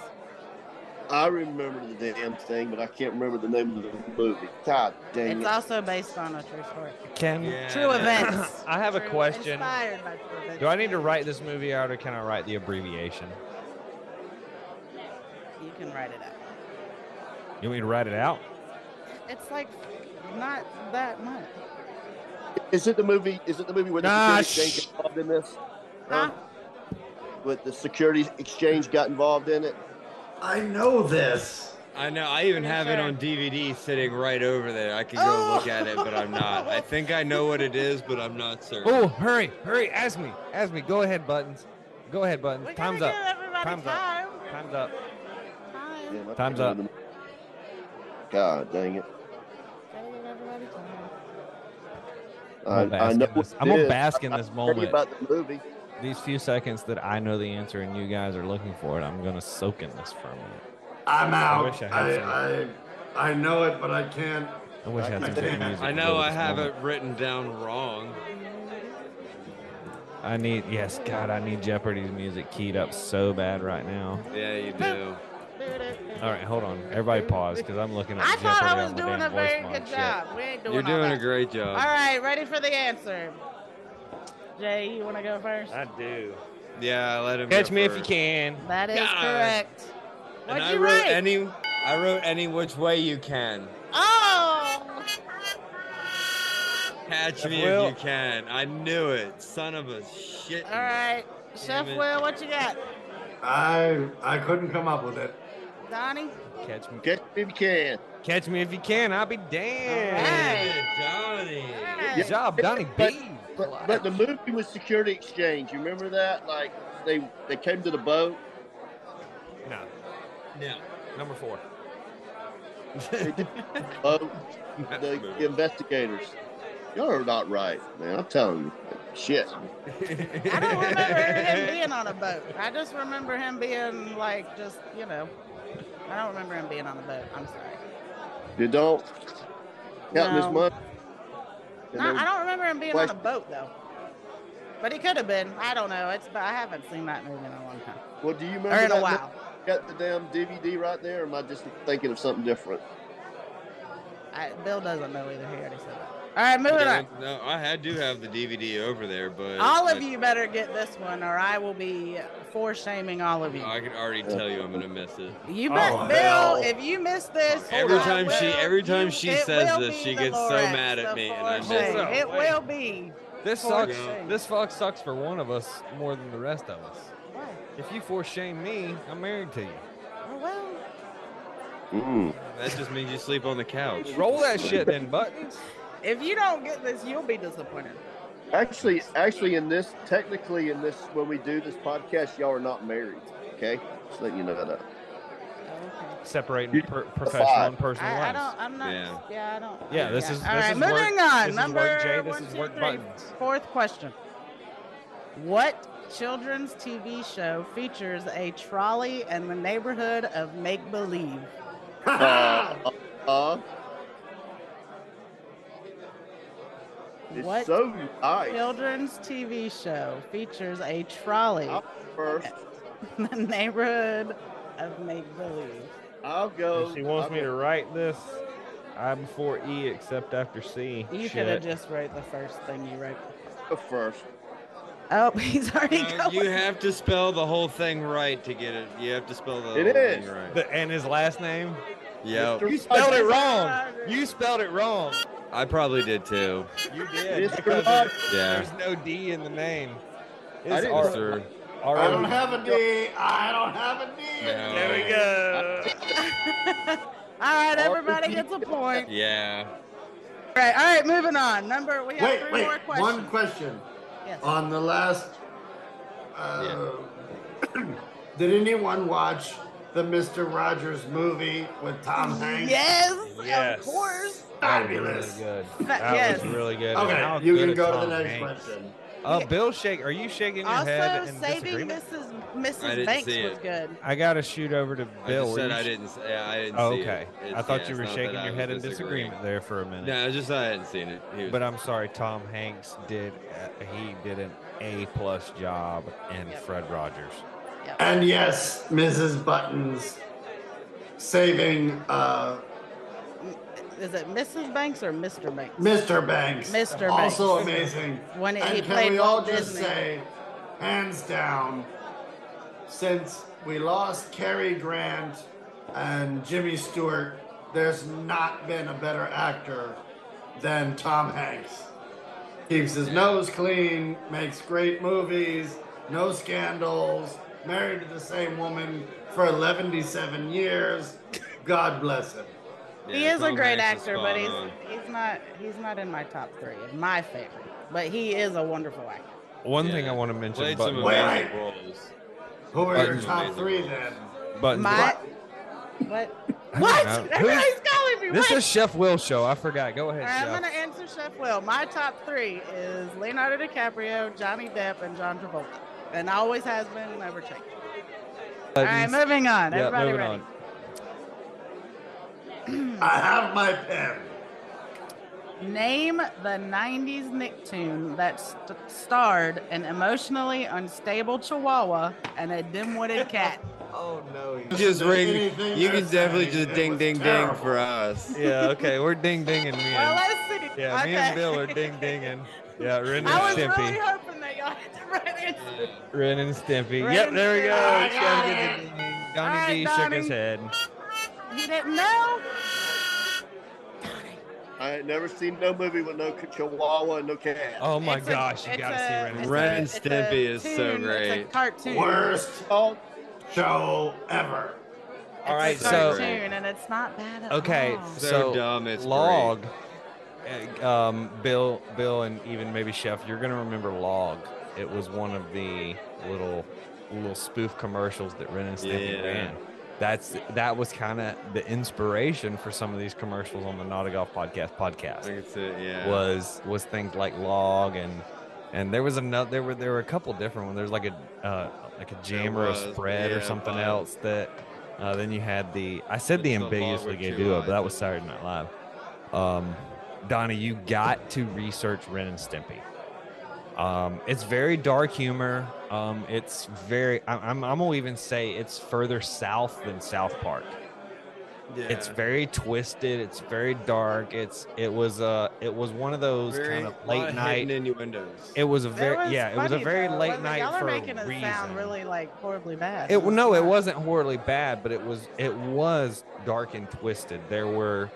I remember the damn thing, but I can't remember the name of the movie. God dang It's it. also based on a true story. Can Yeah, True that- events. I have a question. By true. Do I need to write this movie out or can I write the abbreviation? You can write it out. You want me to write it out? It's like not that much. Is it the movie? Is it the movie where the Nah, security shh. exchange got involved in this? Huh? With the security exchange got involved in it? I know this. I know. I even have it on DVD sitting right over there. I could go oh. look at it, but I'm not. I think I know what it is, but I'm not certain. Oh, hurry, hurry. Ask me. Ask me. Go ahead, Buttons. Go ahead, Buttons. We Time's gotta up. Time's up. Time's up. Time. Damn, I Time's up. God dang it. Gotta give everybody time. I'm gonna I, I bask know in this- I'm gonna bask in this I'll tell you moment. about the movie. These few seconds that I know the answer and you guys are looking for it, I'm gonna soak in this for a minute. I'm I out. wish I I, had I, I, know it, but I can't. I wish I had I some good music. I know I have moment. it written down wrong. I need yes, God, I need Jeopardy's music keyed up so bad right now. Yeah, you do. All right, hold on. Everybody pause because I'm looking at I Jeopardy thought I was doing damn a very good mod shit. job. We ain't doing You're all doing a great job. All right, ready for the answer. Jay, you want to go first? I do. Yeah, let him Catch go me if you can. That is God. correct. And What'd I you wrote write? any. I wrote any which way you can. Oh! Catch me Will. if you can. I knew it. Son of a shit. All right. Chef it. Will, what you got? I I couldn't come up with it. Donnie? Catch me. Catch me if you can. Catch me if you can. I'll be damned. Hey. Johnny. Good job, Donnie But- B. But, but the movie was Security Exchange. You remember that? Like they they came to the boat. No, Yeah. number four. They did the boat. The investigators. Y'all are not right, man. I'm telling you. Shit. I don't remember him being on a boat. I just remember him being like, just, you know. I don't remember him being on a boat. I'm sorry. You don't counting his No. money. And No, I don't remember him being on a boat, though. But he could have been. I don't know. It's but I haven't seen that movie in a long time. Well, do you remember Or in that a while. Got the damn DVD right there, or am I just thinking of something different? I, Bill doesn't know either. He already said that. All right, moving on. No, I do have the DVD over there, but All of I- you better get this one, or I will be for shaming all of you. I can already tell you I'm gonna miss it. You bet, Oh, Bill. hell. If you miss this, Every I time she- every time she says this, she the gets so mad at me, and I for miss shame. it. It will be. This sucks. shame. This fuck sucks for one of us more than the rest of us. Why? If you force shame me, I'm married to you. Oh well. Mm. That just means you sleep on the couch. Roll that shit then, buttons. If you don't get this, you'll be disappointed. Actually, actually, in this, technically, in this, when we do this podcast, y'all are not married. Okay, just letting you know that. Okay. Separating per- professional five. and personal I, I lives. don't. I'm not. Yeah. Yeah, I don't. Yeah, this is- All this right, is work- moving on. this work, Number Jay, this one, is two, work three. buttons. Fourth question. What children's TV show features a trolley in the neighborhood of make believe? Uh, uh, it's What so nice. children's TV show features a trolley I'll first. in the neighborhood of make believe? I'll go. If she wants I'll me go- to write this, I before E except after C. You could Shit. have just wrote the first thing you wrote. go first. Oh, he's already No, going. you have to spell the whole thing right to get it. You have to spell the It whole is. thing right. The- and his last name? Yep. Mr. You spelled it wrong. You spelled it wrong. I probably did too. You did. Mr. because Rogers. Yeah. There's no D in the name. I It's didn't, R- Sir. R- I don't have a D. I don't have a D. No. There we go. All right, everybody gets a point. Yeah. Right. All right. Moving on. Number. We have Wait, three wait. more questions. One question. Yes. On the last, uh, did anyone watch the Mister Rogers movie with Tom Hanks? Yes. Yes. Of course. Fabulous. Really good. That yes. was really good. Okay, you good can is go to the next Hanks? question. Uh, Bill, shake. Are you shaking your head Also, in saving disagreement? Mrs. Mrs. Banks was good. I got to shoot over to I Bill. just said you I sh- didn't. s- Yeah, I didn't Oh, see okay. I thought yeah, you were shaking your head in disagreement there for a minute. No, I just I hadn't seen it. But I'm sorry, Tom Hanks did. Uh, he did an A plus job in Yep. Fred Rogers. And yes, Mrs. Buttons saving uh, Is it Mrs. Banks or Mr. Banks? Mr. Banks. Mr. Banks. Also amazing. When and he can played we all Walt just Disney. say, hands down, since we lost Cary Grant and Jimmy Stewart, there's not been a better actor than Tom Hanks. Keeps his nose clean, makes great movies, no scandals, married to the same woman for 11 years. God bless him. He Yeah, is a great Hanks actor, but he's on. he's not he's not in my top three my favorite. But he is a wonderful actor. One thing I want to mention, Played but some Wait, amazing wait. roles. Who are your top three roles. then? but My what? Don't What? know. Everybody's Who's- calling me. this what? is Chef Will show. I forgot. Go ahead, All right, I'm gonna answer Chef Will. My top three is Leonardo DiCaprio, Johnny Depp, and John Travolta, and always has been, never changed. All right, moving on. Yeah, Everybody moving ready? on. I have my pen. Name the 90s Nicktoon that st- starred an emotionally unstable chihuahua and a dim-witted cat. Oh no. Just ring. Anything You can definitely just it ding, was ding, ding for us. Yeah. Okay. We're ding dinging me. Well, And, let's see. yeah, me and Bill are ding dinging. Yeah, Ren and Stimpy. I was Stimpy. really hoping that y'all had the right answer. Ren and Stimpy. Ren yep, there we go. Stimpy. I Chef got did it. the ding ding. All Donnie D shook his Donnie. head. He didn't know. I ain't never seen no movie with no chihuahua and no cat. Oh my It's a- gosh, you gotta a- see Ren and it's Ren and Stimpy is so tune, It's a great. cartoon. Worst show ever. It's All right, a so cartoon, and it's not bad at okay, all. So so dumb, it's log. uh, Um, Bill, Bill, and even maybe Chef, you're gonna remember log. It was one of the little little spoof commercials that Ren and Stimpy Yeah. ran. That's that was kind of the inspiration for some of these commercials on the Not a Golf Podcast podcast. I can see it, yeah. was was things like log and and there was another there were there were a couple different ones. There's like a uh, like a jam or a spread or something else that. Uh, then you had the I said the It's the ambiguously gay duo, but that was Saturday Night Live. Um, Donnie, you got to research Ren and Stimpy. Um, it's very dark humor. Um, it's very. I- I'm. I'm gonna even say it's further south than South Park. It's very twisted. It's very dark. It's. It was. Uh. It was one of those kind of late night. hidden innuendos. It was a very. was yeah. It was a very though, late wasn't night Y'all are for making a it reason. sound really like horribly bad. It It's no, it wasn't horribly bad, but it was. It was dark and twisted. There were.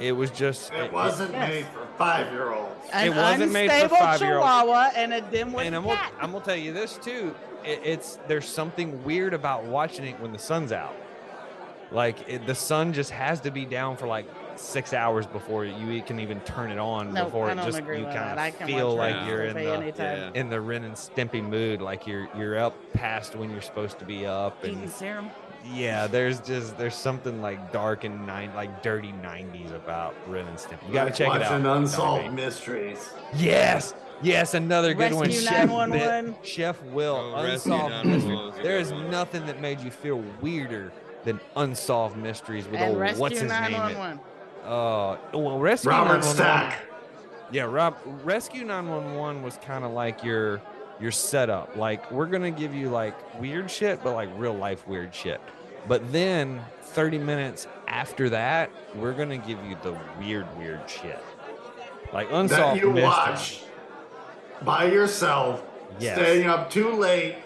It was just. It wasn't Yes. made for five year olds. An it wasn't made for five-year-olds. chihuahua and a dim-witted and I'm gonna, cat. I'm gonna tell you this too. It, it's there's something weird about watching it when the sun's out. Like it, the sun just has to be down for like six hours before you e- can even turn it on. No, before I it don't just agree you kind that. I of feel like Ren you're in the anytime. in the Ren and Stimpy mood. Like you're you're up past when you're supposed to be up. Eating serum. Yeah, there's just there's something like dark and nine like dirty '90s about Ren and Stimpy. You gotta Like check it out. watching Unsolved Donnie. Mysteries. Yes, yes, another good one. Chef, 911. Bit- Chef Will. Oh, unsolved mysteries. was a There good is one. nothing that made you feel weirder than unsolved mysteries with And old Rescue what's his name? in- 911. Uh, well, Rescue Robert Stack. Yeah, Rob. Rescue 911 was kind of like your your setup. Like we're gonna give you like weird shit, but like real life weird shit. But then 30 minutes after that, we're gonna give you the weird weird shit. Like unsolved. That you watch by yourself, Yes. staying up too late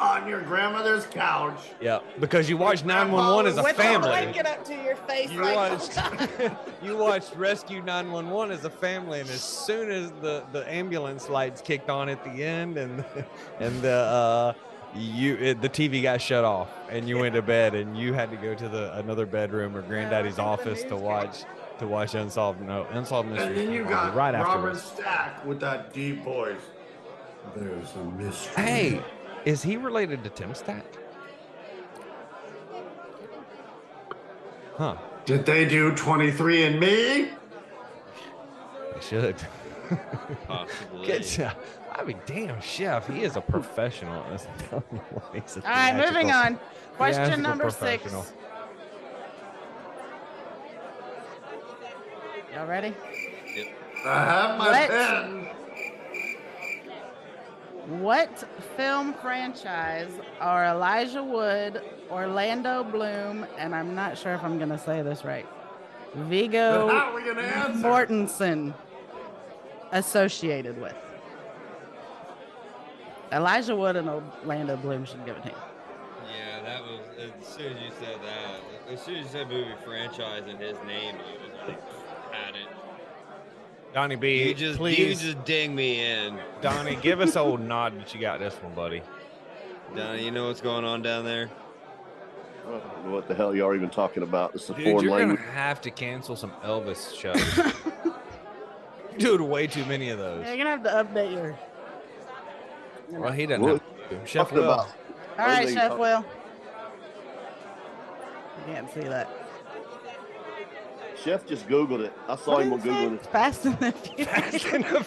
on your grandmother's couch. Yeah, because you watched 911 as a With the family. blanket up to your face. You like, watched you watched Rescue 911 as a family, and as soon as the the ambulance lights kicked on at the end, and and the uh, you it, the TV got shut off, and you went to bed, and you had to go to the another bedroom or granddaddy's Yeah, I think the office to news watch to watch Unsolved No Unsolved And Mysteries. then you got right after Robert this. Stack with that deep voice. There's a mystery. Hey, is he related to Tim Stack? Huh? Did they do 23 and Me? They should. Possibly. Good job. I mean, damn, chef, he is a professional. That's telling you what he's a All right, moving on. Question number six. Y'all ready? I have my What? pen. What film franchise are Elijah Wood, Orlando Bloom, and I'm not sure if I'm going to say this right, Viggo But how are we gonna answer? Mortensen associated with? Elijah Wood and Orlando Bloom should give it to him. Yeah, that was as soon as you said that. As soon as you said movie franchise and his name, I was like, had it. Donnie B, You just please, you just ding me in. Donnie, give us a old nod that you got this one, buddy. Donnie, you know what's going on down there? I don't know what the hell y'all are even talking about. This is a Dude, foreign you're language. gonna have to cancel some Elvis shows. you're doing way too many of those. You're going to have to update your. Well, he doesn't. What Have to. Chef talking Will. about? All right, Only- Chef Will. You can't see that. Chef just Googled it. I saw What him did on it say? Google. Fast and the Furious. Fast and the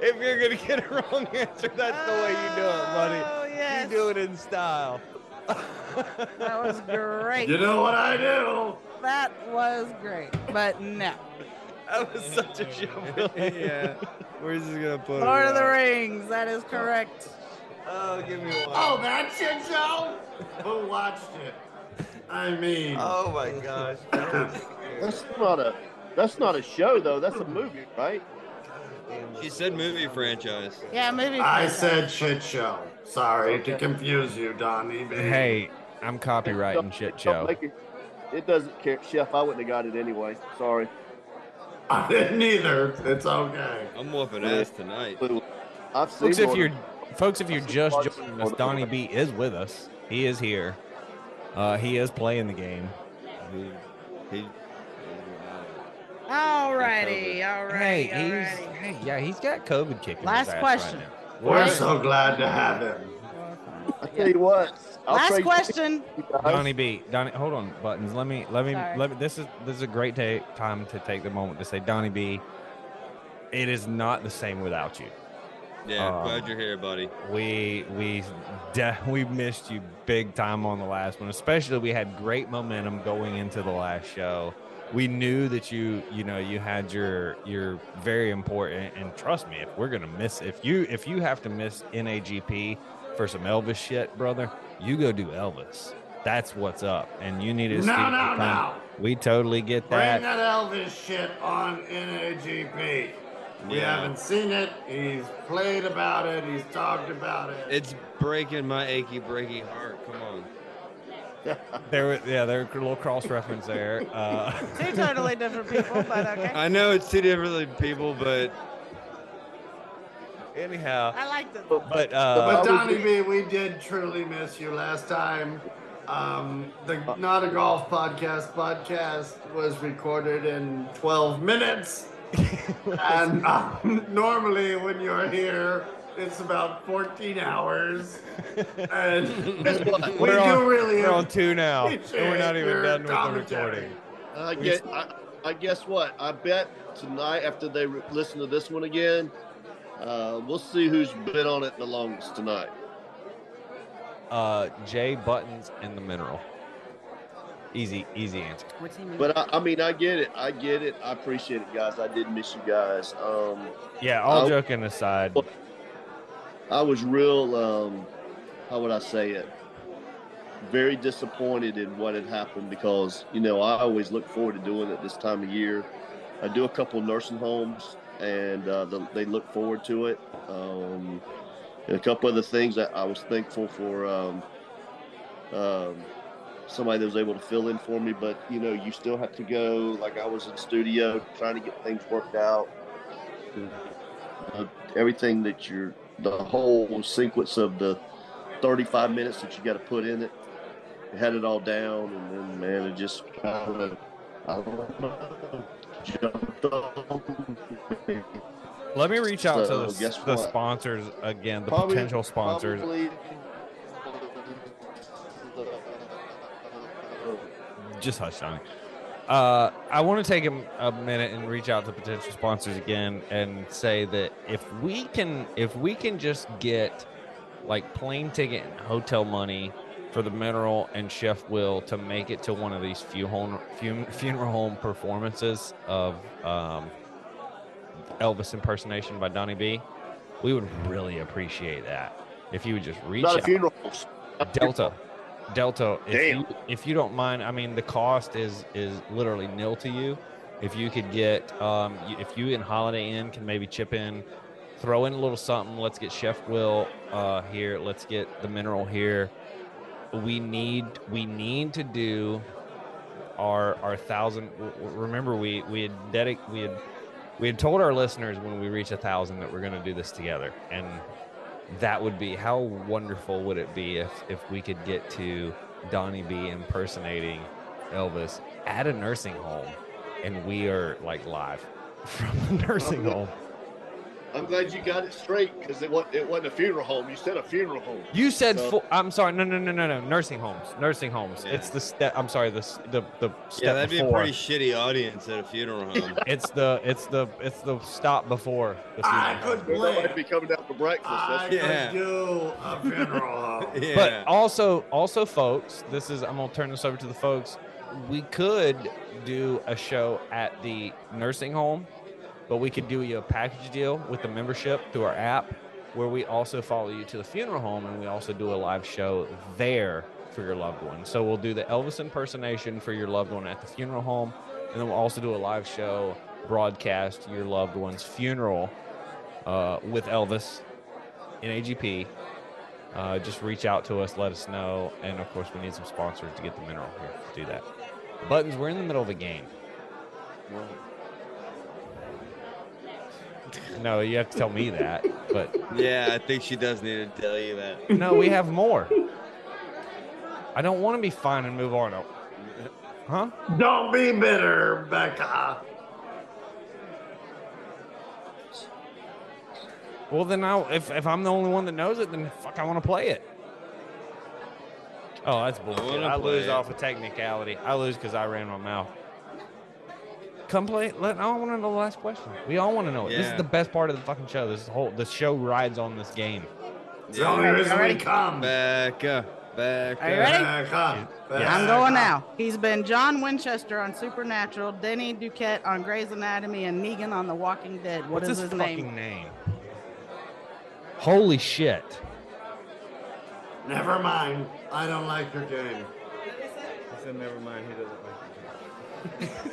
if you're gonna get a wrong answer, that's the way you do it, buddy. Oh, yes. You do it in style. That was great. You know what I do? That was great. But no. That was such a show. yeah. Where's this gonna put Lord it of the? Rings. That is correct. Oh, give me one. Oh, that shit show? Who watched it? I mean, Oh my gosh. That's not a. That's not a show though. That's a movie, right? She said movie franchise. Yeah, movie. I said shit show. Sorry to confuse you, Donnie. B. Hey, I'm copywriting shit Don't show. make it, it doesn't care, Chef. I wouldn't have got it anyway. Sorry. I didn't either. It's okay. I'm whooping ass tonight. I've seen. Folks, if you're than- folks, if you're just joining us, than Donnie. B is with us. He is here. Uh, he is playing the game. He, he, Alrighty, Hey, he's alrighty. hey, yeah, he's got COVID kicking. Last his ass question. Right now. We're Right. so glad to have him. I tell you what. I'll Last question. you guys. Donnie B, Donnie, hold on, buttons. Let me, let me, Sorry. let me. This is this is a great ta- time to take the moment to say, Donnie B, it is not the same without you. Yeah, Um, glad you're here, buddy. We we de- we missed you big time on the last one. Especially we had great momentum going into the last show. We knew that you you know you had your your very important and trust me if we're gonna miss if you if you have to miss NAGP for some Elvis shit, brother, you go do Elvis. That's what's up, and you need to. No, speak no, your no. We totally get that. Bring that. that Elvis shit on NAGP. We Yeah. haven't seen it. He's played about it. He's talked about it. It's breaking my achy, breaky heart. Come on. Yeah. There, was- yeah, there a little cross reference there. Uh, Two totally different people, but okay. I know it's two different people, but anyhow, I liked it. but uh, But Donnie B, we did truly miss you last time. Um, the Not a Golf Podcast podcast was recorded in 12 minutes. And um, normally when you're here, it's about 14 hours. And we we're do on, really we're on two now, and we're not even done with the recording. I get. I, I guess what? I bet tonight after they re- listen to this one again, uh, we'll see who's been on it the longest tonight. Uh, Jay Buttons and the Mineral. Easy, easy answer. What's he mean? But I, I mean, I get it. I get it. I appreciate it, guys. I did miss you guys. Um, Yeah, all Uh, joking aside, I was real. Um, how would I say it? Very disappointed in what had happened because you know I always look forward to doing it this time of year. I do a couple of nursing homes, and uh, the, they look forward to it. Um, and a couple other things that I was thankful for. Um, um, somebody that was able to fill in for me, but you know, you still have to go. Like I was in studio trying to get things worked out. Uh, everything that you're, the whole sequence of the 35 minutes that you got to put in it. had it all down, and then man, it just kind of I don't know, jumped on. Let me reach out So, to the, the sponsors again, the Probably- potential sponsors. probably- Just hush, Johnny. Uh, I want to take a, a minute and reach out to potential sponsors again and say that if we can, if we can just get like plane ticket and hotel money for the mineral and Chef Will to make it to one of these few home, funeral home performances of um, Elvis impersonation by Donnie B, we would really appreciate that. If you would just reach Not a out. funeral. Delta, Delta. If you if you don't mind, I mean the cost is is literally nil to you. If you could get, um, if you and Holiday Inn can maybe chip in, throw in a little something. Let's get Chef Will uh, here. Let's get the mineral here. We need we need to do our our thousand. Remember, we we had dedic we had we had told our listeners when we reach a thousand that we're going to do this together, and that would be how wonderful would it be if if we could get to Donnie B impersonating Elvis at a nursing home, and we are like live from the nursing oh, home. I'm glad you got it straight because it wasn't it wasn't a funeral home. You said a funeral home. You said So- fu- I'm sorry, no, no, no, no, no, nursing homes, nursing homes. It's the step. I'm sorry, the the the step Yeah, that'd be a pretty shitty audience at a funeral home. It's the it's the it's the stop before the I funeral. could There's live. nobody be coming down for breakfast. I That's Yeah. could do a funeral home. yeah. But also, also, folks, this is I'm gonna turn this over to the folks. We could do a show at the nursing home, but we could do you a package deal with the membership through our app, where we also follow you to the funeral home, and we also do a live show there for your loved one. So we'll do the Elvis impersonation for your loved one at the funeral home, and then we'll also do a live show broadcast your loved one's funeral uh, with Elvis in AGP uh, just reach out to us, let us know, and of course, we need some sponsors to get the mineral here to do that. Buttons, we're in the middle of a game. No, you have to tell me that, but yeah, I think she does need to tell you that. no, we have more. I don't want to be fine and move on. Huh? Don't be bitter, Becca. Well, then I'll, if, if I'm the only one that knows it, then fuck, I want to play it. Oh, that's bullshit. wanna I, lose it. off a technicality. I lose because I ran my mouth. Come play. Let I want to know the last question. We all want to know it. This is the best part of the fucking show. This whole the show rides on this game. It's the only reason we come. Becca, Becca. Are you ready? Becca. I'm going now. He's been John Winchester on Supernatural, Denny Duquette on Grey's Anatomy, and Negan on The Walking Dead. What What's is his, his fucking name? name? Holy shit! Never mind. I don't like your game. He said, never mind, he doesn't like it.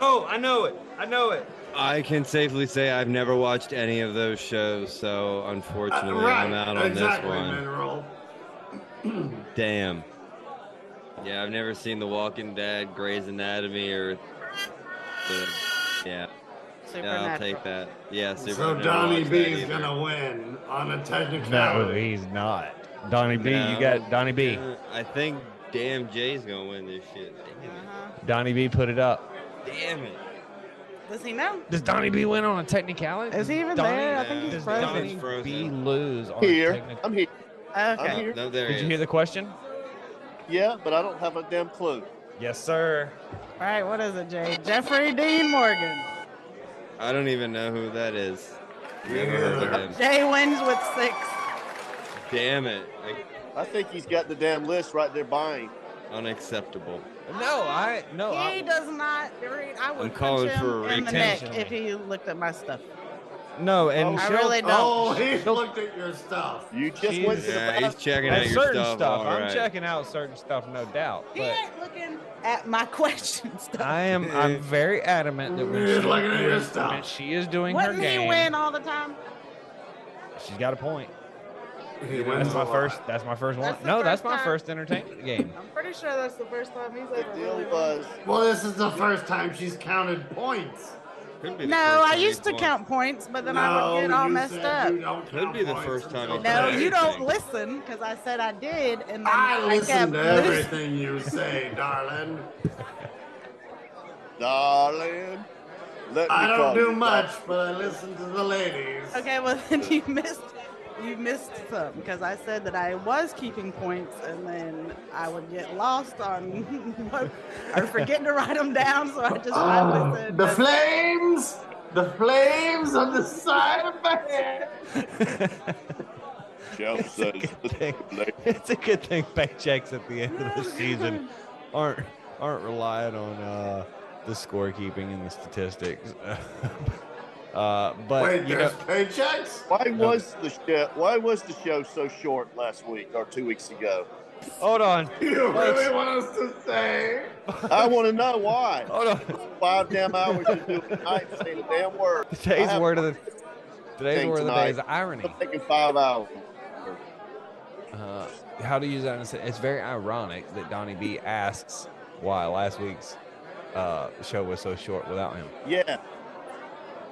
oh, I know it. I know it. I can safely say I've never watched any of those shows, so Uh, unfortunately, right. I'm out on exactly, this one. Mineral. Damn. Yeah, I've never seen The Walking Dead, Grey's Anatomy, or. The, yeah. Yeah, I'll take that. Yeah, super. So Donnie B is gonna win on a No, he's not. Donnie B, you got Donnie B. Uh, think Damn Jay's gonna win this shit. Damn. Uh-huh. Donnie B, put it up. Damn it. Does he know? Does Donnie B win on a technicality? Is he even Donnie, there? I think he's Does frozen. Donnie Frozen. B lose on Here, a technical? I'm here. I'm Okay. here. No, there Did he you hear the question? Yeah, but I don't have a damn clue. Yes, sir. All right, what is it, Jay? Jeffrey Dean Morgan. I don't even know who that is. Never heard of him. Jay wins with six. Damn it. I think he's got the damn list right there buying. Unacceptable. No, I no. He I, does not. I would I'm punch calling him for a in the neck retention. if he looked at my stuff. no, and I she'll- really don't. Oh, he's She'll- looked at your stuff. You just Jeez. went to the Yeah, he's bathroom. checking and out your certain stuff. stuff. all I'm right. checking out certain stuff, no doubt. He But ain't looking at my question stuff. I am. I'm very adamant that when He's she, looking at your when stuff. she is doing her Wouldn't he game, win all the time? she's got a point. He That's a my lot. first. That's my first one. That's the No, that's my time. first entertainment game. I'm pretty sure that's the first time he's The ever deal really was Well, this is the first time she's counted points. Could be the No, I used to he's count points, but then I No, would get all messed up. you don't Could be the points first time No, today. you don't listen because I said I did, and then I I listen to losing. everything you say, darling. Darling. Let me I don't do much, but I listen to the ladies. Okay, well then you missed you missed some because I said that I was keeping points and then I would get lost on what or forgetting to write them down, so I just finally Oh, said the flames, the flames on the side of my head. It's a good thing. It's a good thing paychecks at the end of the season aren't aren't relying on uh, the scorekeeping and the statistics. Uh, but Wait, you know, paychecks? Why was the show? Why was the show so short last week or two weeks ago? hold on. You Let's- really want us to say? I want to know why. Hold on. Five damn hours to do it tonight and say the damn word. Today's word of the today's thing word of the day is irony. I'm taking five hours. Uh, how to use that? in a sen- It's very ironic that Donnie B asks why last week's uh, show was so short without him. Yeah.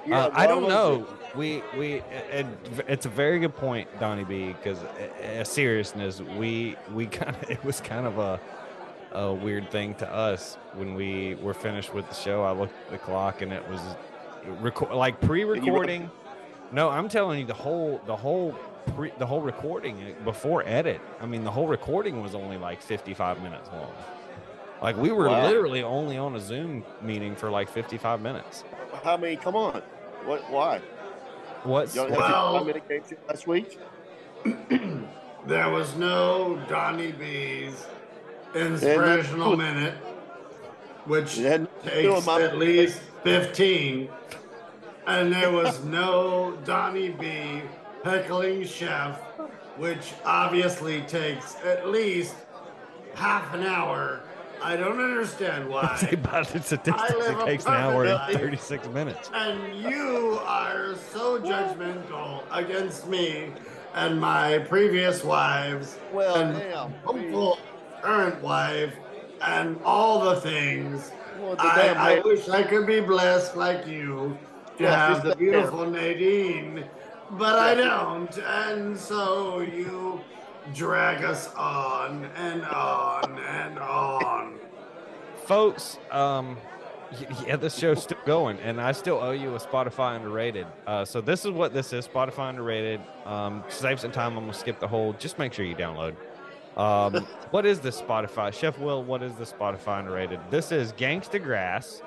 Uh, I don't know. We we it, it's a very good point, Donnie B. Because a seriousness, we we kind of it was kind of a a weird thing to us when we were finished with the show. I looked at the clock and it was record like pre-recording. No, I'm telling you the whole the whole pre, the whole recording uh, before edit. I mean, the whole recording was only like 55 minutes long. Like we were Wow. literally only on a Zoom meeting for like 55 minutes. How many? Come on. What? Why? What's You don't have Well- how many games last week? There was no Donnie B's inspirational minute, which It had nothing to do takes my- at least 15. And there was no Donnie B heckling chef, which obviously takes at least half an hour. I don't understand why. Say about the statistics, it takes an hour and 36 minutes. And you are so judgmental against me and my previous wives Well, and damn. hopeful current wife and all the things. Well, the I, I wish I could be blessed like you to Yeah, have she's the not beautiful Nadine, but I don't. And so you drag us on and on and on. Folks, um, yeah, this show's still going, and I still owe you a Spotify underrated. Uh, so this is what this is: Spotify underrated. Um, save some time, I'm gonna skip the whole. Just make sure you download. Um, what is this Spotify? Chef Will, what is the Spotify underrated? This is Gangsta Grass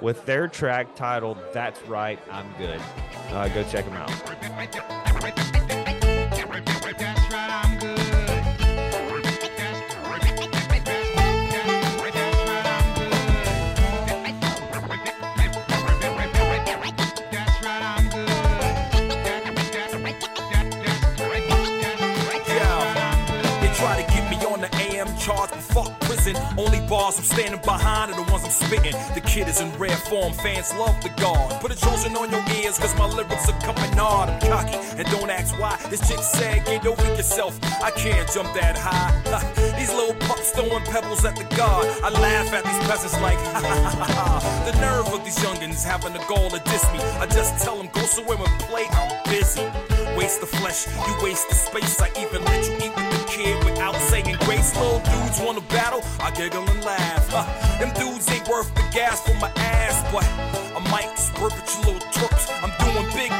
with their track titled "That's Right, I'm Good." Uh, go check them out. Fuck. Only bars I'm standing behind are the ones I'm spitting. The kid is in rare form, fans love the guard. Put a Trojan on your ears, cause my lyrics are coming hard. I'm cocky, and don't ask why. This chick said, get over yourself. I can't jump that high. These little pups throwing pebbles at the guard. I laugh at these peasants like, ha ha ha ha. The nerve of these youngins having the gall to diss me. I just tell them, go somewhere and play, I'm busy. Waste the flesh, you waste the space. I even let you eat with the kid without saying. Little dudes wanna battle, I giggle and laugh. Huh. Them dudes ain't worth the gas for my ass, but I might spurt at you little twerps. I'm doing big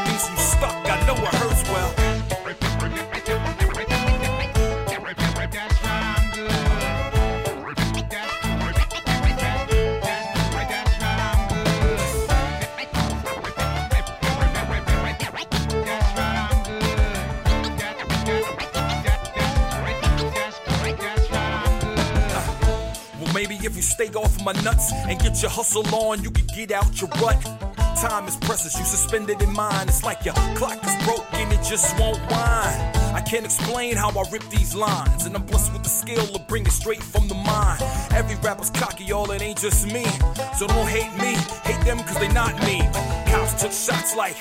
off my nuts and get your hustle on, you can get out your rut. Time is precious, you suspended in mind. It's like your clock is broken, it just won't wind. I can't explain how I rip these lines, and I'm blessed with the skill to bring it straight from the mind. Every rapper's cocky, y'all, it ain't just me. So don't hate me, hate them cause they not me. Cops took shots like,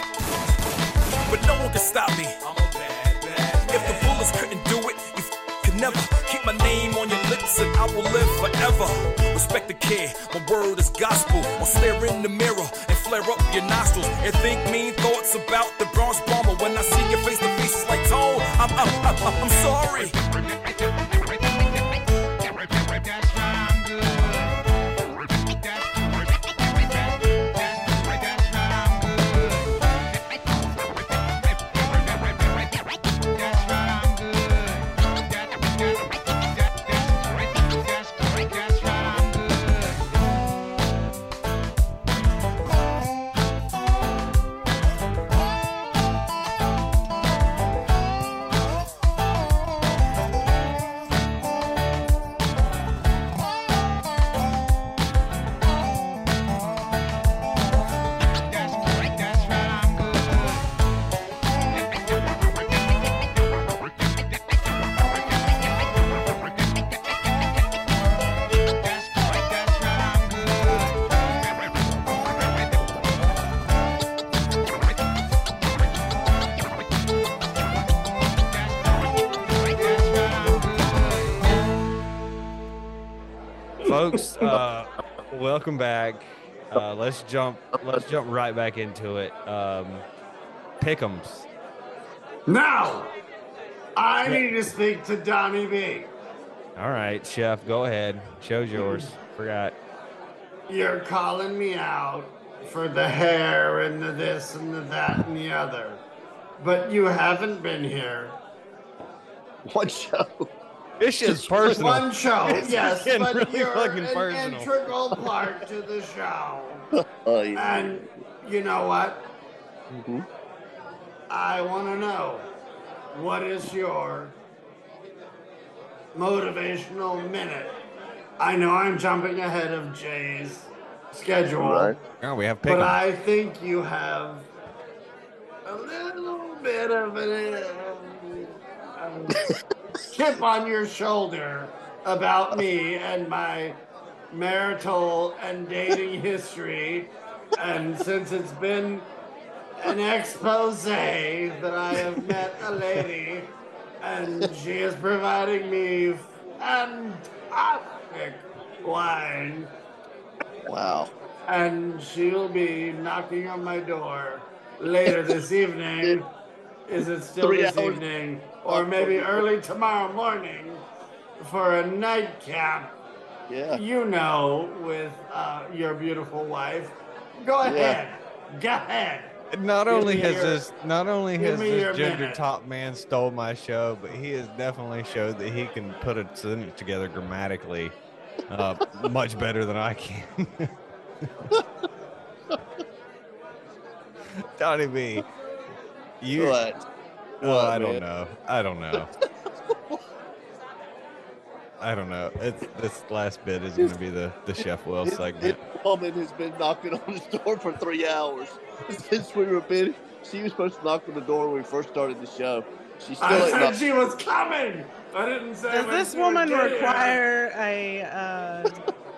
but no one can stop me. I'm a bad, bad, If the bullets couldn't do it, you f- could never keep my name on your lips and I will live forever. Respect the kid, my word is gospel. I'll stare in the mirror and flare up your nostrils and think mean thoughts about the Bronx bomber. When I see your face to face, it's like tone. I'm, I'm, I'm, I'm sorry. Welcome back uh let's jump let's jump right back into it um pick'ems Now, I need to speak to Donnie B. all right chef go ahead show's yours forgot You're calling me out for the hair and the this and the that and the other, but you haven't been here. What show? This is personal. One show, It's yes, getting but really you're fucking an personal. integral part to the show. Oh, yeah. And you know what? Mhm. I want to know what is your motivational minute? I know I'm jumping ahead of Jay's schedule, Right. oh we have but pick'ems I think you have a little bit of an um, chip on your shoulder about me and my marital and dating history. And since it's been an expose that I have met a lady and she is providing me fantastic wine Wow. and she'll be knocking on my door later this evening. Is it still Three this hours. evening? Or maybe early tomorrow morning for a nightcap, Yeah. you know, with uh, your beautiful wife. Go Yeah. ahead. Go ahead. not Give only has your- this not only give has me your this gender minute. top man stole my show but he has definitely showed that he can put a sentence together grammatically uh much better than i can Donnie B, you What? Well, What, I don't know. I don't know. I don't know. It's this last bit is going to be the the Chef Will His, segment. his woman has been knocking on his door for three hours since we were bid. She was supposed to knock on the door when we first started the show. She still I said knocked. she was coming. I didn't say. Does this woman get here. require a uh,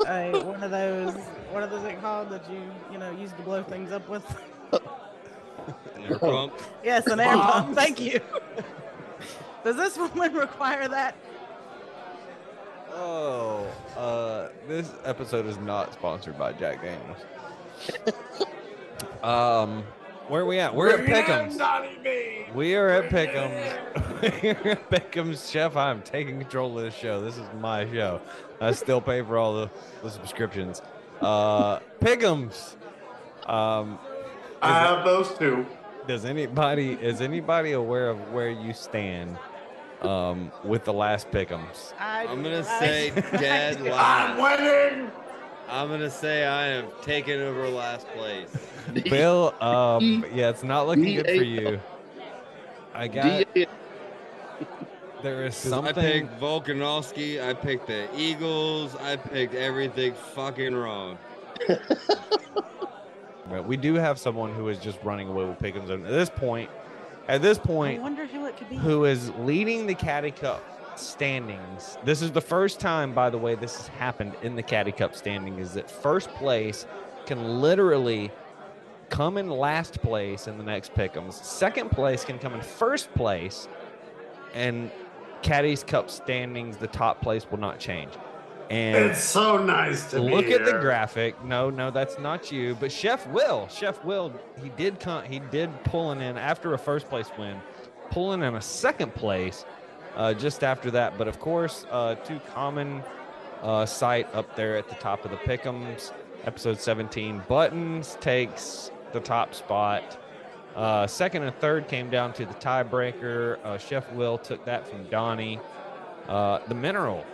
a one of those what are those it called that you you know use to blow things up with? Air pump. yes, an air pump. Thank you. Does this woman require that? Oh, uh, this episode is not sponsored by Jack Daniels. um, where are we at? We're at Bring it in, Pick'ems. Donnie B. We are at Bring it in. We're at Pick'ems. Chef, I'm taking control of this show. This is my show. I still pay for all the, the subscriptions. Uh, Pick'ems. Um, I have those two. Does anybody is anybody aware of where you stand um, with the last Pick'ems? I, I'm gonna I- say dead I'm winning. I'm gonna say I have taken over last place. Bill, um, yeah, it's not looking good for you. I got There is there is 'Cause I picked Volkanovski. I picked the Eagles. I picked everything fucking wrong. But we do have someone who is just running away with Pick'ems and at this point. At this I point, wonder who it could be. who is leading the Caddy Cup standings. This is the first time, by the way, this has happened in the Caddy Cup standing. Is that first place can literally come in last place in the next pick'ems. Second place can come in first place, and Caddy's Cup standings, the top place will not change. And It's so nice to look at the graphic. No, no, that's not you. But Chef Will, Chef Will, he did come. He did pulling in after a first place win, pulling in a second place uh, just after that. But of course, uh, too common uh, sight up there at the top of the pickums. Episode 17, Buttons takes the top spot. Uh, second and third came down to the tiebreaker. Uh, Chef Will took that from Donnie. Uh, the mineral.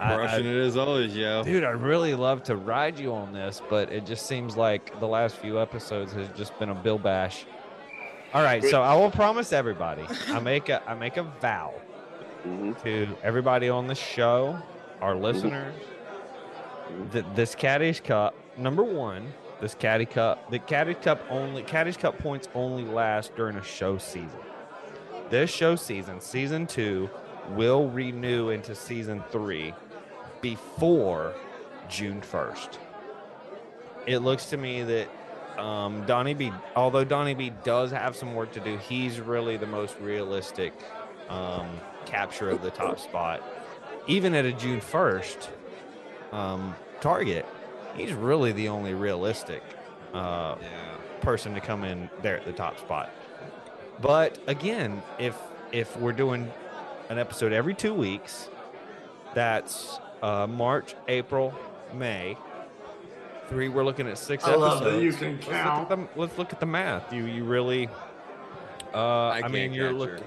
Uh, I- I- it as always, yo. Dude, I'd really love to ride you on this, but it just seems like the last few episodes has just been a bill bash. All right, so I will promise everybody. I make a I make a vow to everybody on the show, our listeners, that this Caddy's Cup, number one, this Caddy Cup, the Caddy Cup only Caddy's Cup points only last during a show season. This show season, season two, will renew into season three before June 1st. It looks to me that um, Donnie B, although Donnie B does have some work to do, he's really the most realistic um, capture of the top spot. Even at a June 1st um, target, he's really the only realistic uh, person to come in there at the top spot. But again, if if we're doing an episode every two weeks, that's uh, March, April, May. Three, we're looking at six I love that you can Let's look, count. at the, let's look at the math. You you really, uh, I, mean, can't you're looking.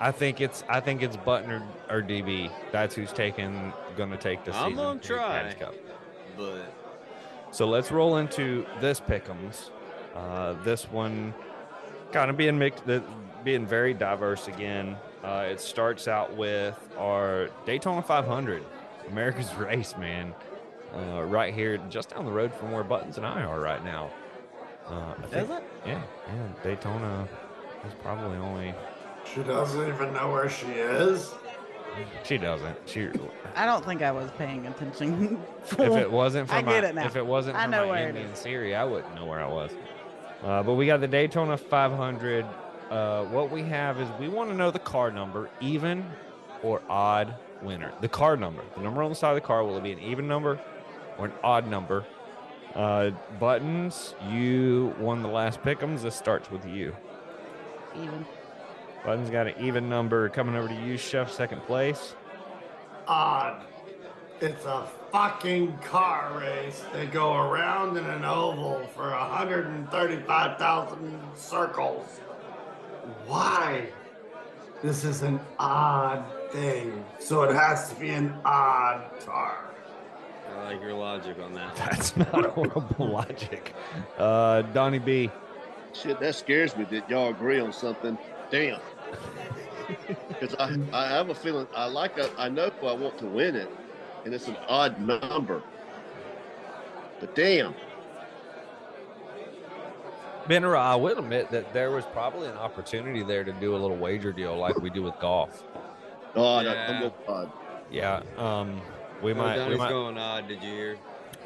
I think it's I think it's Button or, or DB. That's who's taking going to take the season. I'm gonna try. Cup. But So let's roll into this pick'ems. Uh, this one kind of being mixed, being very diverse again. Uh, it starts out with our Daytona 500, America's race, man. Uh, right here, just down the road from where Buttons and I are right now. Uh, I think, Is it? Yeah, yeah. Daytona is probably only. She doesn't even know where she is. She doesn't. She. I don't think I was paying attention. if it wasn't for I my, get it now. if it wasn't I for know my where Indian. Siri, I wouldn't know where I was. Uh, but we got the Daytona 500. Uh, what we have is we want to know the car number, even or odd winner. The car number, the number on the side of the car, will it be an even number or an odd number? Uh, buttons, you won the last pick'ems. This starts with you. Even. Buttons got an even number coming over to you, Chef, second place. Odd. It's a fucking car race. They go around in an oval for 135,000 circles. Why? This is an odd thing. So it has to be an odd tar. I like your logic on that. That's not horrible logic. Uh, Donnie B. Shit, that scares me that y'all agree on something. Damn. Because I, I have a feeling I like a, I know I want to win it, and it's an odd number. But damn, Benner, I will admit that there was probably an opportunity there to do a little wager deal like we do with golf. Odd. Yeah. I'm going odd. Yeah, um, we No, might. We Donnie's might going odd. Did you hear?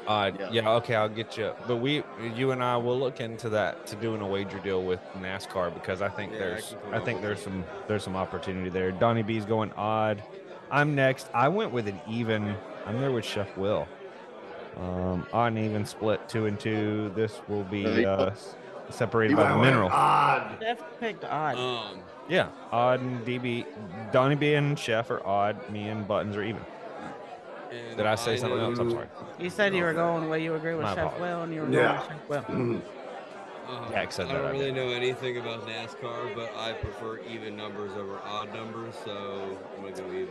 uh, Yeah. yeah. okay, I'll get you. But we, you and I, will look into that to doing a wager deal with NASCAR because I think Yeah, there's, can come I, think there's some, there's some opportunity there. Donnie B's going odd. I'm next. I went with an even. I'm there with Chef Will. Um, odd and even split two and two. This will be Uh, s- separated by the mineral. Odd. Jeff picked odd. Um, Yeah, odd and DB, Donnie B and Chef are odd. Me and Buttons are even. and Did I say something else? I'm sorry. you said you were going where you agree with My Chef apologies. Will, and you were Yeah. going with Chef Will. Uh, Jack said I that, don't I really did. know anything about NASCAR, but I prefer even numbers over odd numbers, so I'm gonna go even.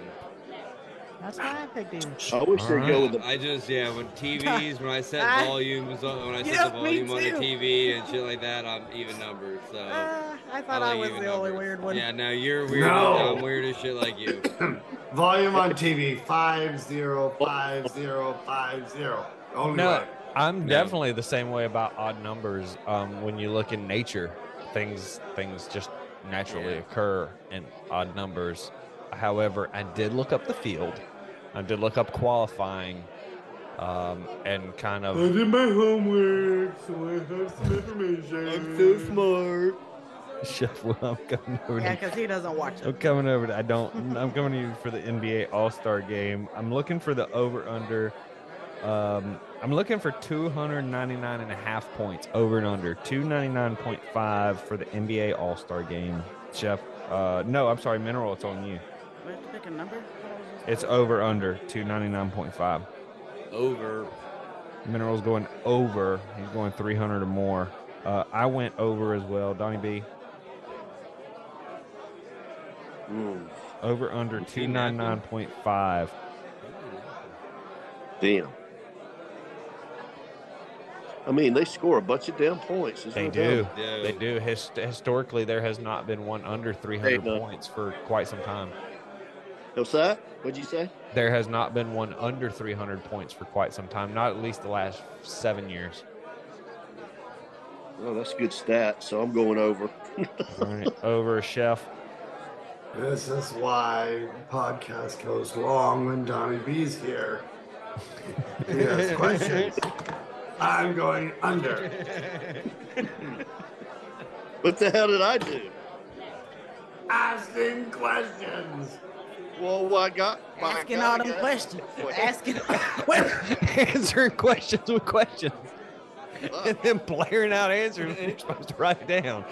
That's why I picked even. I wish they'd go with the. I just yeah, when TVs, when I set I- volumes, on, when I set Yeah, the volume on the. TV and shit like that, I'm even numbers. So Uh, I thought I, like was even the only weird one. Yeah, now you're weird. No. I'm weird as shit like you. Volume on TV 505050. Only No, way. I'm No. definitely the same way about odd numbers. Um, when you look in nature, things things just naturally Yeah. occur in odd numbers. However, I did look up the field. I did look up qualifying, um, and kind of. I did my homework, so I have some information. I'm so smart. Chef Will, I'm coming over. Yeah, because he doesn't watch it. I'm coming over. To, I don't. I'm coming to you for the NBA All Star game. I'm looking for the over under. Um, I'm looking for 299 and a half points over and under 299.5 for the NBA All Star game. Chef, uh, no, I'm sorry, Mineral. It's on you. We have to pick a number. It's over under 299.5. Over. Mineral's going over. He's going 300 or more. Uh, I went over as well. Donnie B. Mm, Over under 299.5. damn. I mean, they score a bunch of damn points. There's They no do. doubt. They do. Hist- historically, there has not been one under 300 points for quite some time. What's that? What'd you say? There has not been one under 300 points for quite some time. Not at least the last seven years. Oh, that's a good stat. So I'm going over. All right, over chef. This is why the podcast goes long when Donnie B's here. He has questions. I'm going under. What the hell did I do? Asking questions. Well, I got my Asking God, all I them got- questions. What? Asking. Answering questions with questions. and then blaring out answers, and you're supposed to write it down.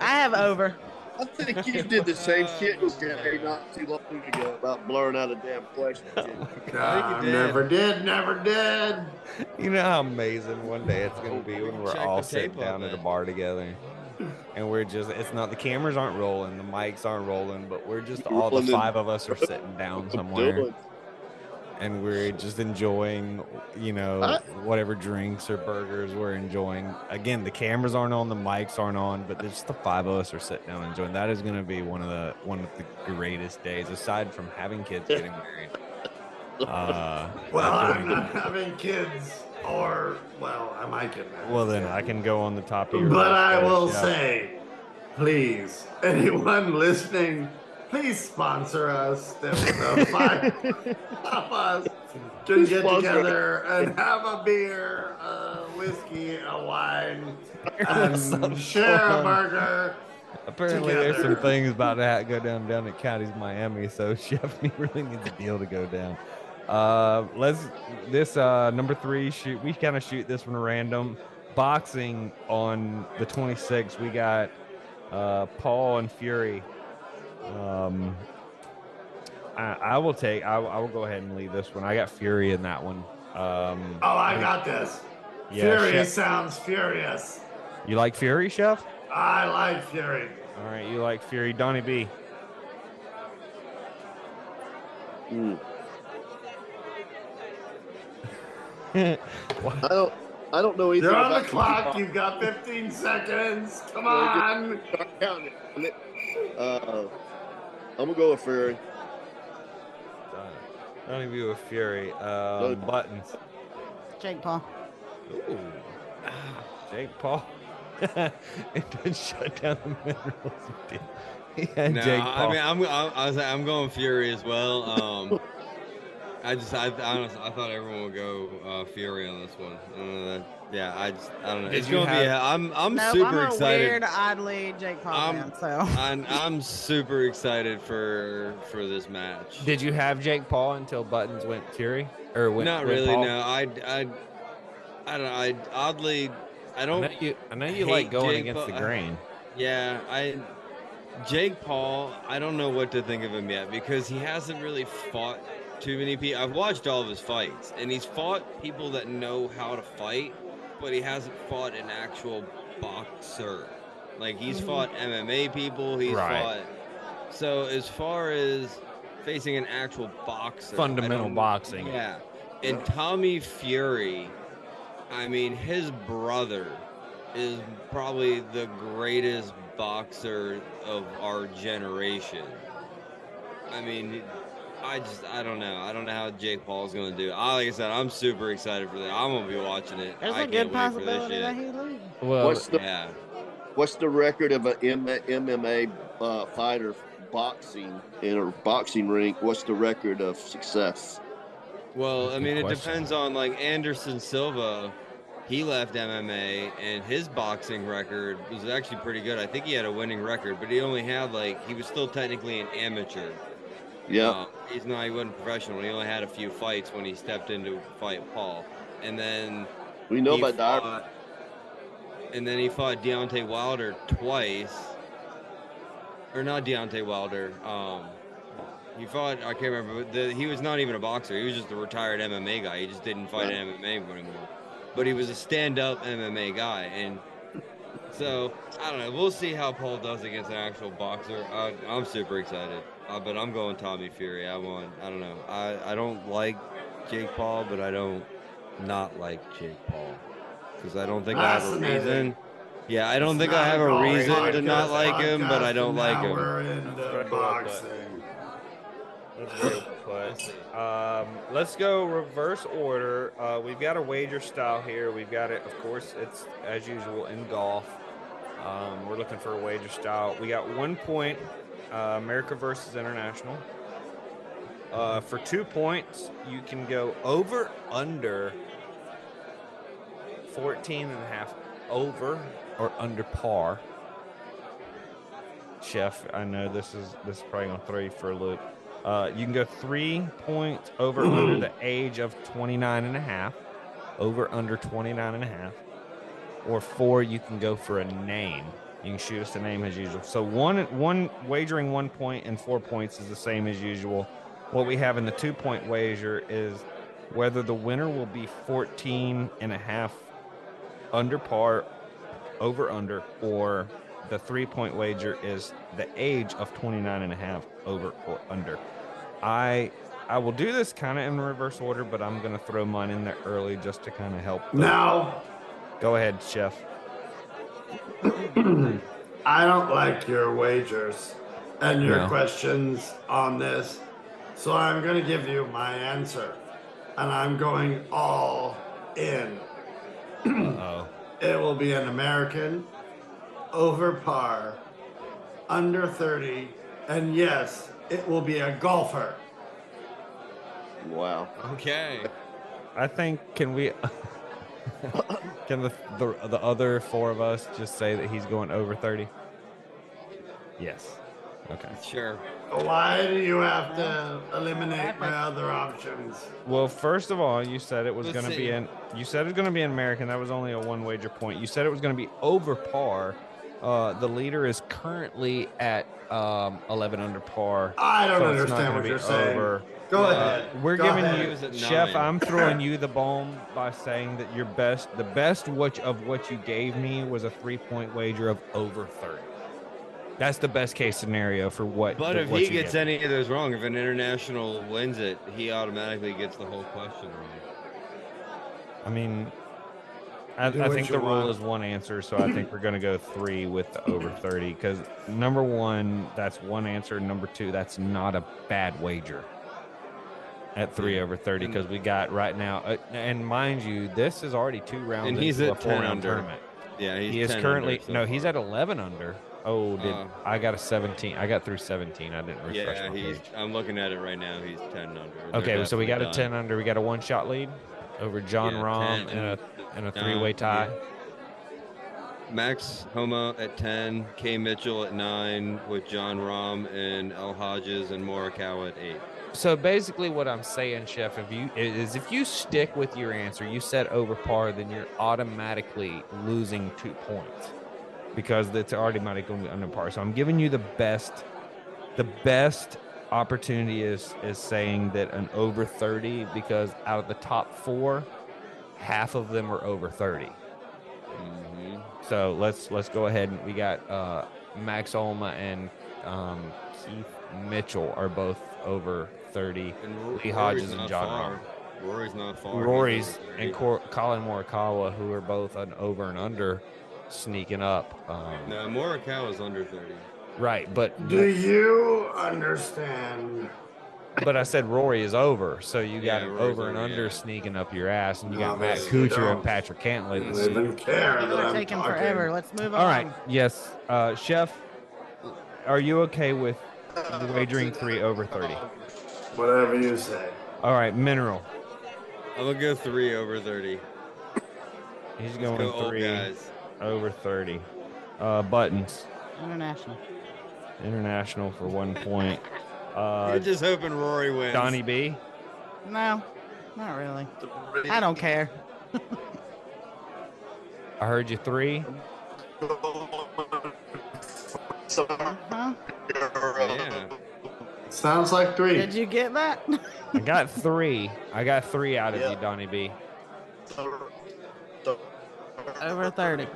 I have over. I think you did the same shit you said not too long ago about blurring out a damn question. Oh, nah, did. never did, never did. You know how amazing one day it's going to be when we're all sitting down at a bar together. And we're just, it's not, the cameras aren't rolling, the mics aren't rolling, but we're just, all the five of us are sitting down somewhere. And we're just enjoying, you know, I- whatever drinks or burgers we're enjoying. Again, the cameras aren't on, the mics aren't on, but just the five of us are sitting down enjoying. That is going to be one of the one of the greatest days, aside from having kids getting married. Uh, Well, I'm not having kids, or, well, I might get married. well, then I can go on the top of your. But list I there, will Chef. say, please, anyone listening, please sponsor us. That the five of us can get Sponsor us. together and have a beer, a whiskey, a wine, and share a burger. Apparently, there's some things about to ha- go down down at Counties, Miami. So Chef really needs a deal to go down. Uh, let's this uh number three shoot. We kind of shoot this one random. Boxing on the 26th. We got uh Paul and Fury. Um, I, I will take. I, I will go ahead and leave this one. I got Fury in that one. Um, Oh, I got this. Yeah, Fury Chef- sounds furious. you like Fury, Chef? I like Fury. All right, you like Fury, Donnie B. Mm. What? I don't. I don't know either. You're on the about clock. You've got 15 seconds. Come on. Start counting it. Uh, I'm gonna go with Fury. Donnie B with Fury. Um, buttons. Jake Paul. Ooh. Jake Paul. it did shut down the minerals. yeah, No, Jake I mean, I'm, I'm, I was, I'm going Fury as well. Um, I just, I honestly, I thought everyone would go uh, Fury on this one. Uh, yeah, I just, I don't know. Did it's going to be. have- a- I'm, I'm Nope, super I'm a excited. weird, oddly Jake Paul I'm- fan. So I'm, I'm super excited for for this match. Did you have Jake Paul until Buttons went Fury? Or went, Not went really. Paul? No, I, I, I don't. know, I oddly, I I don't. know you, I know you like going Jake against Paul- the grain. Yeah, I Jake Paul, I don't know what to think of him yet because he hasn't really fought too many people. I've watched all of his fights and he's fought people that know how to fight, but he hasn't fought an actual boxer. Like he's mm-hmm. fought MMA people, he's Right. fought So as far as facing an actual boxer, Fundamental boxing. Yeah. And Tommy Fury, I mean, his brother is probably the greatest boxer of our generation. I mean, I just I don't know. I don't know how Jake Paul's going to do. I, like I said, I'm super excited for that. I'm going to be watching it. there's I a can't good wait possibility that he loses. Well, What's the Yeah. What's the record of an M- MMA uh, fighter boxing in a boxing ring? What's the record of success? Well, I mean, it question. depends on like Anderson Silva he left MMA, and his boxing record was actually pretty good. I think he had a winning record, but he only had like he was still technically an amateur. Yeah. Uh, he's not. He wasn't professional. He only had a few fights when he stepped in to fight Paul, and then We know about fought- And then he fought Deontay Wilder twice, or not Deontay Wilder. Um, he fought. I can't remember. The, he was not even a boxer. He was just a retired MMA guy. He just didn't fight an MMA anymore. But he was a stand-up MMA guy, and so I don't know. We'll see how Paul does against an actual boxer. I, I'm super excited, uh, but I'm going Tommy Fury. I want. I don't know. I I don't like Jake Paul, but I don't not like Jake Paul because I don't think I have a reason. Yeah, I don't It's think I have a a reason to not like him, but I don't like him. We're into Very well boxing. That's very put. Um, let's go reverse order. Uh, we've got a wager style here. We've got it, of course, it's as usual in golf. Um, we're looking for a wager style. We got one point, uh, America versus International. Uh, for two points, you can go over, under 14 and a half, over or under par. Chef, I know this is this is probably gonna throw you for a loop. Uh, you can go three points over under the age of 29 and a half, over under 29 and a half, or four, you can go for a name. You can shoot us a name as usual. So one one wagering one point and four points is the same as usual. What we have in the two point wager is whether the winner will be 14 and a half under par, over under, or the three point wager is the age of 29 and a half over or under. I I will do this kind of in reverse order, but I'm going to throw mine in there early just to kind of help. the- Now, Go ahead, chef. I don't like your wagers and your No. questions on this, so I'm going to give you my answer, and I'm going all in. Oh. It will be an American, over par, under 30, and yes, it will be a golfer. Wow. Okay. I think can we can the, the the other four of us just say that he's going over 30? Yes. Okay. Sure. Why do you have to eliminate my other options? Well, first of all, you said it was Let's going to see. be an you said it was going to be an American. That was only a one wager point. You said it was going to be over par. Uh, the leader is currently at um, 11 under par. I don't so understand what you're saying. over. Go Uh, ahead. we're Go giving ahead. you, He was at Chef. nine. I'm throwing you the bone by saying that your best, the best which of what you gave me was a three point wager of over 30. That's the best case scenario for what. But the- if what he you gets gave any of those wrong, if an international wins it, he automatically gets the whole question wrong. I mean, I, I think the rule is one answer, so I think we're going to go three with the over 30 because number one, that's one answer. Number two, that's not a bad wager at three over 30 because we got right now. Uh, and mind you, this is already two rounds And he's at a 10 four round under. tournament. Yeah, he's he is 10 currently so no, he's at 11 under. Oh, did Oh. I got a 17? I got through 17. I didn't refresh Yeah, my he's. page. I'm looking at it right now. He's 10 under. They're Okay, so we got a 10 under. We got a one shot lead over Jon Yeah, Rahm 10 in a and- a uh, three way tie. yeah. Max Homa at 10, Kay Mitchell at 9, with Jon Rahm and El Hodges and Morikawa at 8. So basically, what I'm saying, Chef, if you is if you stick with your answer, you said over par, then you're automatically losing two points because it's automatically to be under par. So I'm giving you the best, the best opportunity is is saying that an over 30 because out of the top four, half of them are over 30. So let's let's go ahead and we got uh, Max Homa and um, Keith Mitchell are both over 30. And Lee Rory's Hodges and Jon far. Rahm. Rory's not far. Rory's and Cor- Collin Morikawa, who are both an over and under, sneaking up. Um, No, Morikawa's under 30. Right, but Do you understand? but I said Rory is over, so you got Yeah, an Rory's over and under yeah. sneaking up your ass, and you got Matt they- they Kuchar and Patrick Cantlay. They even care People that are taking talking. forever. Let's move on. All right, yes, uh, Chef, are you okay with wagering three over thirty? Whatever you say. All right, Mineral. I'm going to go 3 over 30. He's Let's going go three guys. over 30. Uh, buttons. International. International for one point. Uh, You're just hoping Rory wins. Donnie B. No, not really. I don't care. I heard you three. Huh? Yeah. Sounds like three. Did you get that? I got three. I got three out of Yeah. you, Donnie B. Over 30.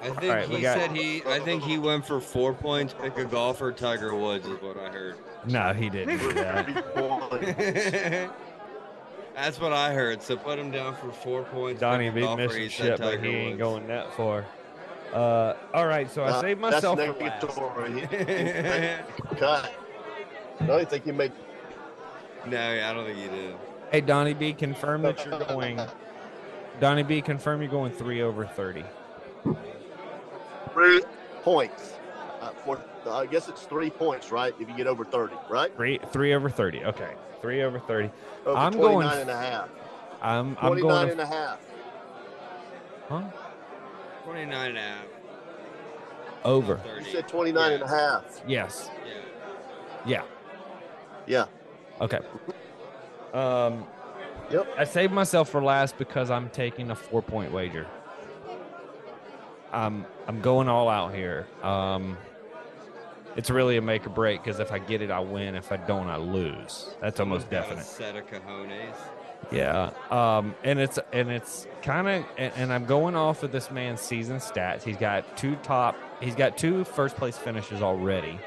I think right, he got- said he. I think he went for four points. Pick a golfer. Tiger Woods is what I heard. No, he didn't do that. That's what I heard. So put him down for four points. Donnie pick a B golfer, missing he shit, but he ain't going that far. Uh, all right, so I Uh, saved that's myself for last. negatory. Cut. I don't think you made. No, I don't think you did. Hey, Donnie B, confirm that you're going. Donnie B, confirm you're going three over 30. Three points. Uh, for, I guess it's three points, right? If you get over 30, right? Three, three over 30. Okay, three over 30. Over I'm 29 going. and a half. I'm, I'm 29 going. and a half. Huh? 29 and a half. Over. You said 29 and a half. Yes. Yeah. Yeah. Yeah. Okay. Um. Yep. I saved myself for last because I'm taking a four point wager. I'm I'm going all out here. Um. It's really a make or break because if I get it, I win. If I don't, I lose. That's almost definite. set of cojones. Yeah. Um, and it's and it's kind of and, and I'm going off of this man's season stats. He's got two top. He's got two first place finishes already.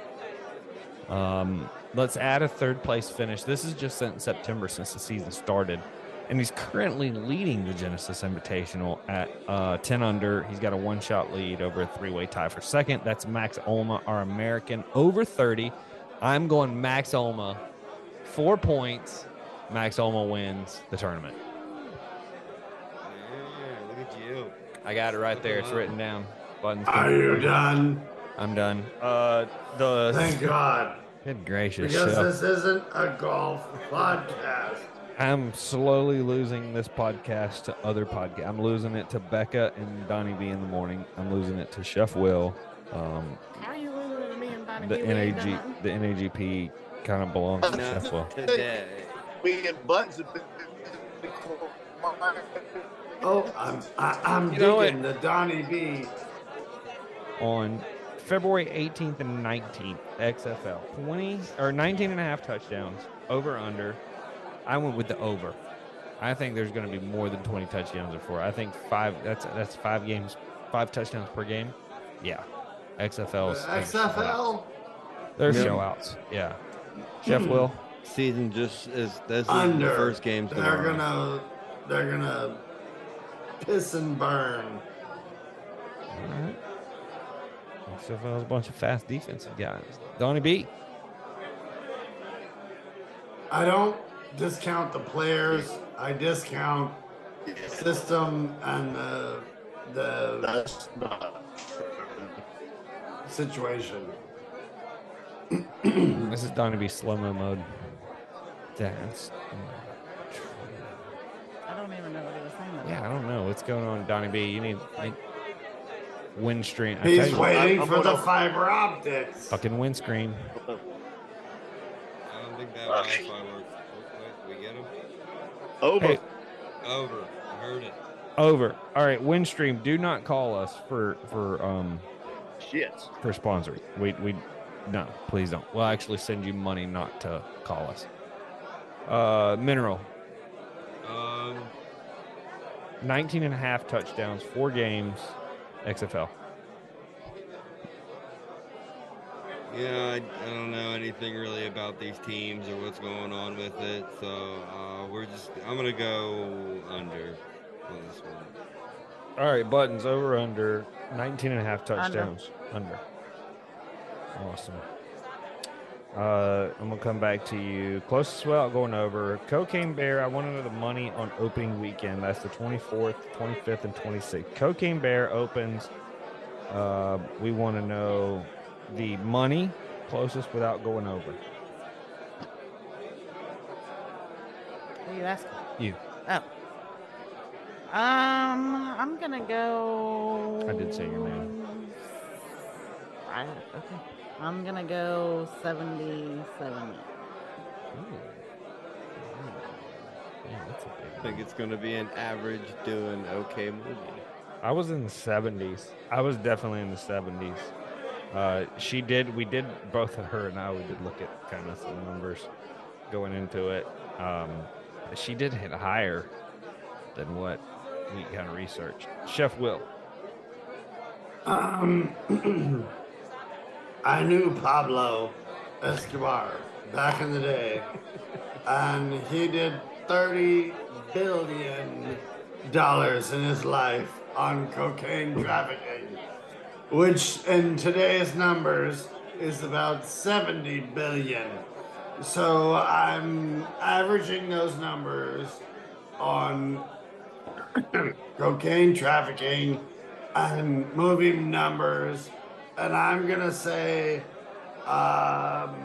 Um, let's add a third place finish. This is just since September since the season started, and he's currently leading the Genesis Invitational at uh, 10 under. He's got a one shot lead over a three way tie for second. That's Max Homa, our American, over 30. I'm going Max Homa, four points. Max Homa wins the tournament. Yeah, look at you. I got it right there. It's written down. Buttons. Are you done? I'm done. Uh, the Thank God. Good gracious. Because Chef. this isn't a golf podcast. I'm slowly losing this podcast to other podcasts. I'm losing it to Becca and Donnie B in the morning. I'm losing it to Chef Will. Um, How are you losing to me and Bonnie the B? We ain't done NAG, the NAGP kind of belongs to Chef Will. today. Me and Buttons have. Oh, I'm I, I'm You know digging the Donnie B. on February 18th and 19th, XFL. 20 or 19 and a half touchdowns, over under. I went with the over. I think there's going to be more than 20 touchdowns before. I think five. That's that's five games, five touchdowns per game. Yeah, XFL is is- XFL They're Yeah. showouts. Yeah, Jeff hmm. Will. Season just is. This is the first game's They're gonna they're gonna piss and burn. All right. XFL is a bunch of fast defensive guys. Donnie B. I don't discount the players. I discount system and the the That's not. situation. This is Donnie B slow mo mode. That's I don't even know what he was saying. about yeah. I don't know what's going on, Donnie B. You need, need windscreen. I tell He's you, waiting I'm for the gonna- fiber optics. fucking windscreen. I don't think that Wi-Fi works. Wait, wait, we get him? Over. Hey, Over. I heard it. over. All right, Windstream. Do not call us for for um Shit. for sponsoring. We we no, please don't. We'll actually send you money not to call us. Uh, Mineral. Um, 19 and a half touchdowns, four games, XFL. yeah, I, I don't know anything really about these teams or what's going on with it, so uh, we're just. I'm gonna go under on this one. All right, buttons over under 19 and a half Under. touchdowns. Under. Awesome. Uh, I'm gonna come back to you. Closest without going over. Cocaine Bear. I want to know the money on opening weekend. That's the 24th, 25th, and 26th. Cocaine Bear opens. Uh, we want to know the money closest without going over. Who are you asking? You. Oh, Um, I'm gonna go. I did say your name. I, okay. I'm gonna go 77. I think it's going to be an average doing okay movie. I was in the 70s. I was definitely in the 70s. Uh, she did. We did both of her and I. We did look at kind of some numbers going into it. Um, she did hit higher than what we kind of researched. Chef Will. Um, I knew Pablo Escobar back in the day, and he did thirty billion dollars in his life on cocaine trafficking, which in today's numbers is about seventy billion. So I'm averaging those numbers on cocaine trafficking and movie numbers, and I'm gonna say, um,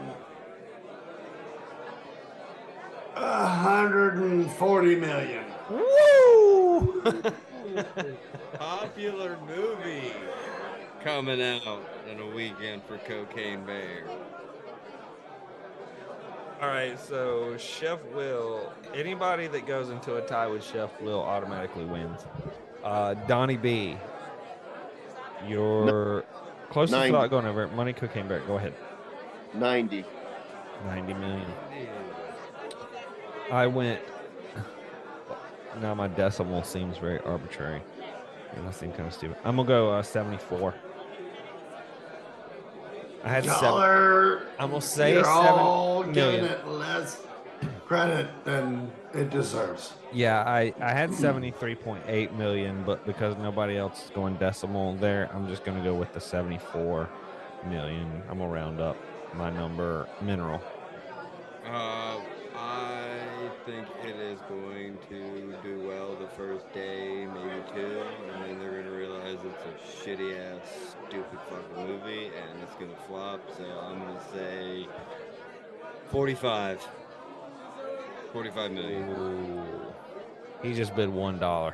140 million. Woo! Popular movie coming out in a weekend for Cocaine Bear. All right, so Chef Will, anybody that goes into a tie with Chef Will automatically wins. Uh, Donnie B, your closest 90. thought going over it. Money Cocaine Bear, go ahead. 90. 90 million. I went. Now my decimal seems very arbitrary. And I seem kind of stupid. I'm gonna go uh, 74. I had Y'all seven. I'm gonna say you're seven all giving million. it less credit than it deserves. Yeah, I, I had 73.8 million, but because nobody else is going decimal there, I'm just going to go with the 74 million. I'm going to round up my number mineral. Uh, I think it is going to do well the first day, maybe two, and then they're gonna realize it's a shitty ass, stupid fucking movie, and it's gonna flop. So I'm gonna say 45. 45 million. He just bid $1.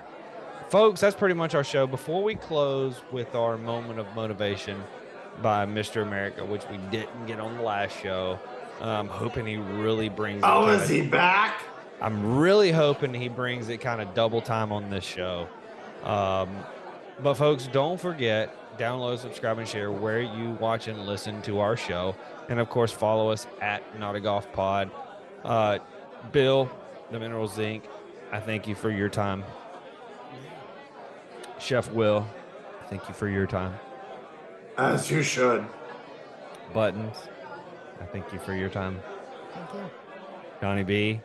Folks, that's pretty much our show. Before we close with our moment of motivation by Mr. America, which we didn't get on the last show, I'm hoping he really brings it Oh, is he back? I'm really hoping he brings it kind of double time on this show. Um, but folks, don't forget download, subscribe, and share where you watch and listen to our show, and of course follow us at Not a Golf Pod. Uh, Bill, the Mineral Zinc, I thank you for your time. Chef Will, thank you for your time. As you should. Buttons, I thank you for your time. Thank you. Donnie B,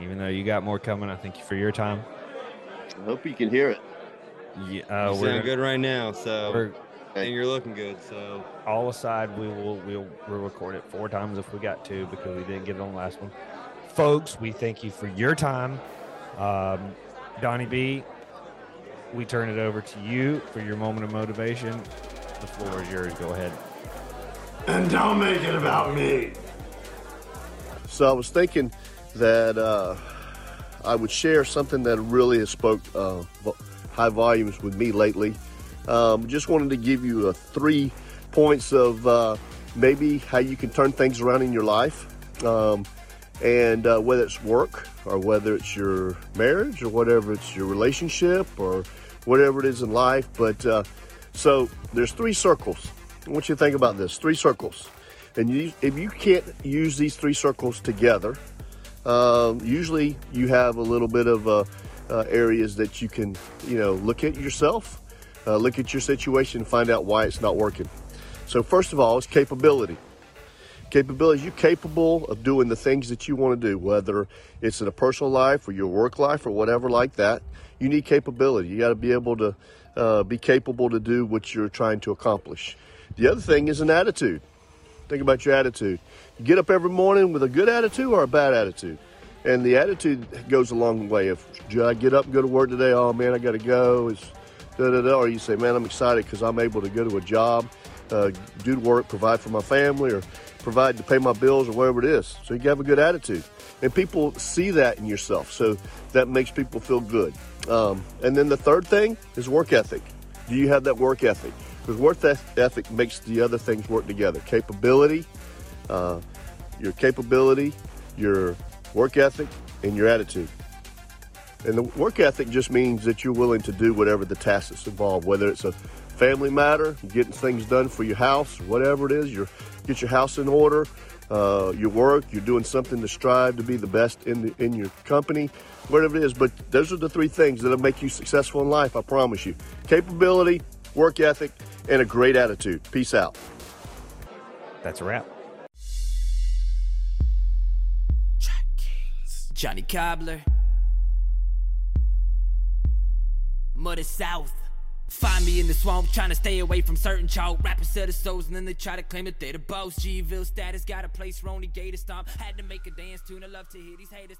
even though you got more coming, I thank you for your time. I hope you can hear it. Yeah, uh, you we're sound good right now, so and you're looking good. So all aside, we will we'll we'll record it four times if we got to because we didn't get it on the last one. Folks, we thank you for your time. Um, Donnie B, we turn it over to you for your moment of motivation. The floor is yours. Go ahead. And don't make it about me. So I was thinking that uh, I would share something that really has spoke uh, high volumes with me lately. Um, just wanted to give you uh, three points of uh, maybe how you can turn things around in your life, um, and uh, whether it's work or whether it's your marriage or whatever it's your relationship or whatever it is in life. But uh, so there's three circles. I want you to think about this: three circles. And you, if you can't use these three circles together, um, usually you have a little bit of uh, uh, areas that you can, you know, look at yourself, uh, look at your situation, find out why it's not working. So first of all, it's capability. Capability. You're capable of doing the things that you want to do, whether it's in a personal life or your work life or whatever like that. You need capability. You got to be able to uh, be capable to do what you're trying to accomplish. The other thing is an attitude. Think about your attitude. You get up every morning with a good attitude or a bad attitude. And the attitude goes a long way. If should I get up and go to work today, oh man, I got to go. It's da da da. Or you say, man, I'm excited because I'm able to go to a job, uh, do work, provide for my family, or provide to pay my bills or whatever it is. So you have a good attitude. And people see that in yourself. So that makes people feel good. Um, and then the third thing is work ethic. Do you have that work ethic? Because work ethic makes the other things work together. Capability, uh, your capability, your work ethic, and your attitude. And the work ethic just means that you're willing to do whatever the task that's involved, whether it's a family matter, getting things done for your house, whatever it is, you get your house in order, uh, your work, you're doing something to strive to be the best in the, in your company, whatever it is. But those are the three things that'll make you successful in life. I promise you: capability, work ethic, and a great attitude. Peace out. That's a wrap. Johnny Cobbler. Muddy South. Find me in the swamp, trying to stay away from certain chalk. Rappers sell their souls and then they try to claim that they're the boss. G-Ville status got a place, Ronnie Gator stomp. Had to make a dance tune, I love to hear these haters.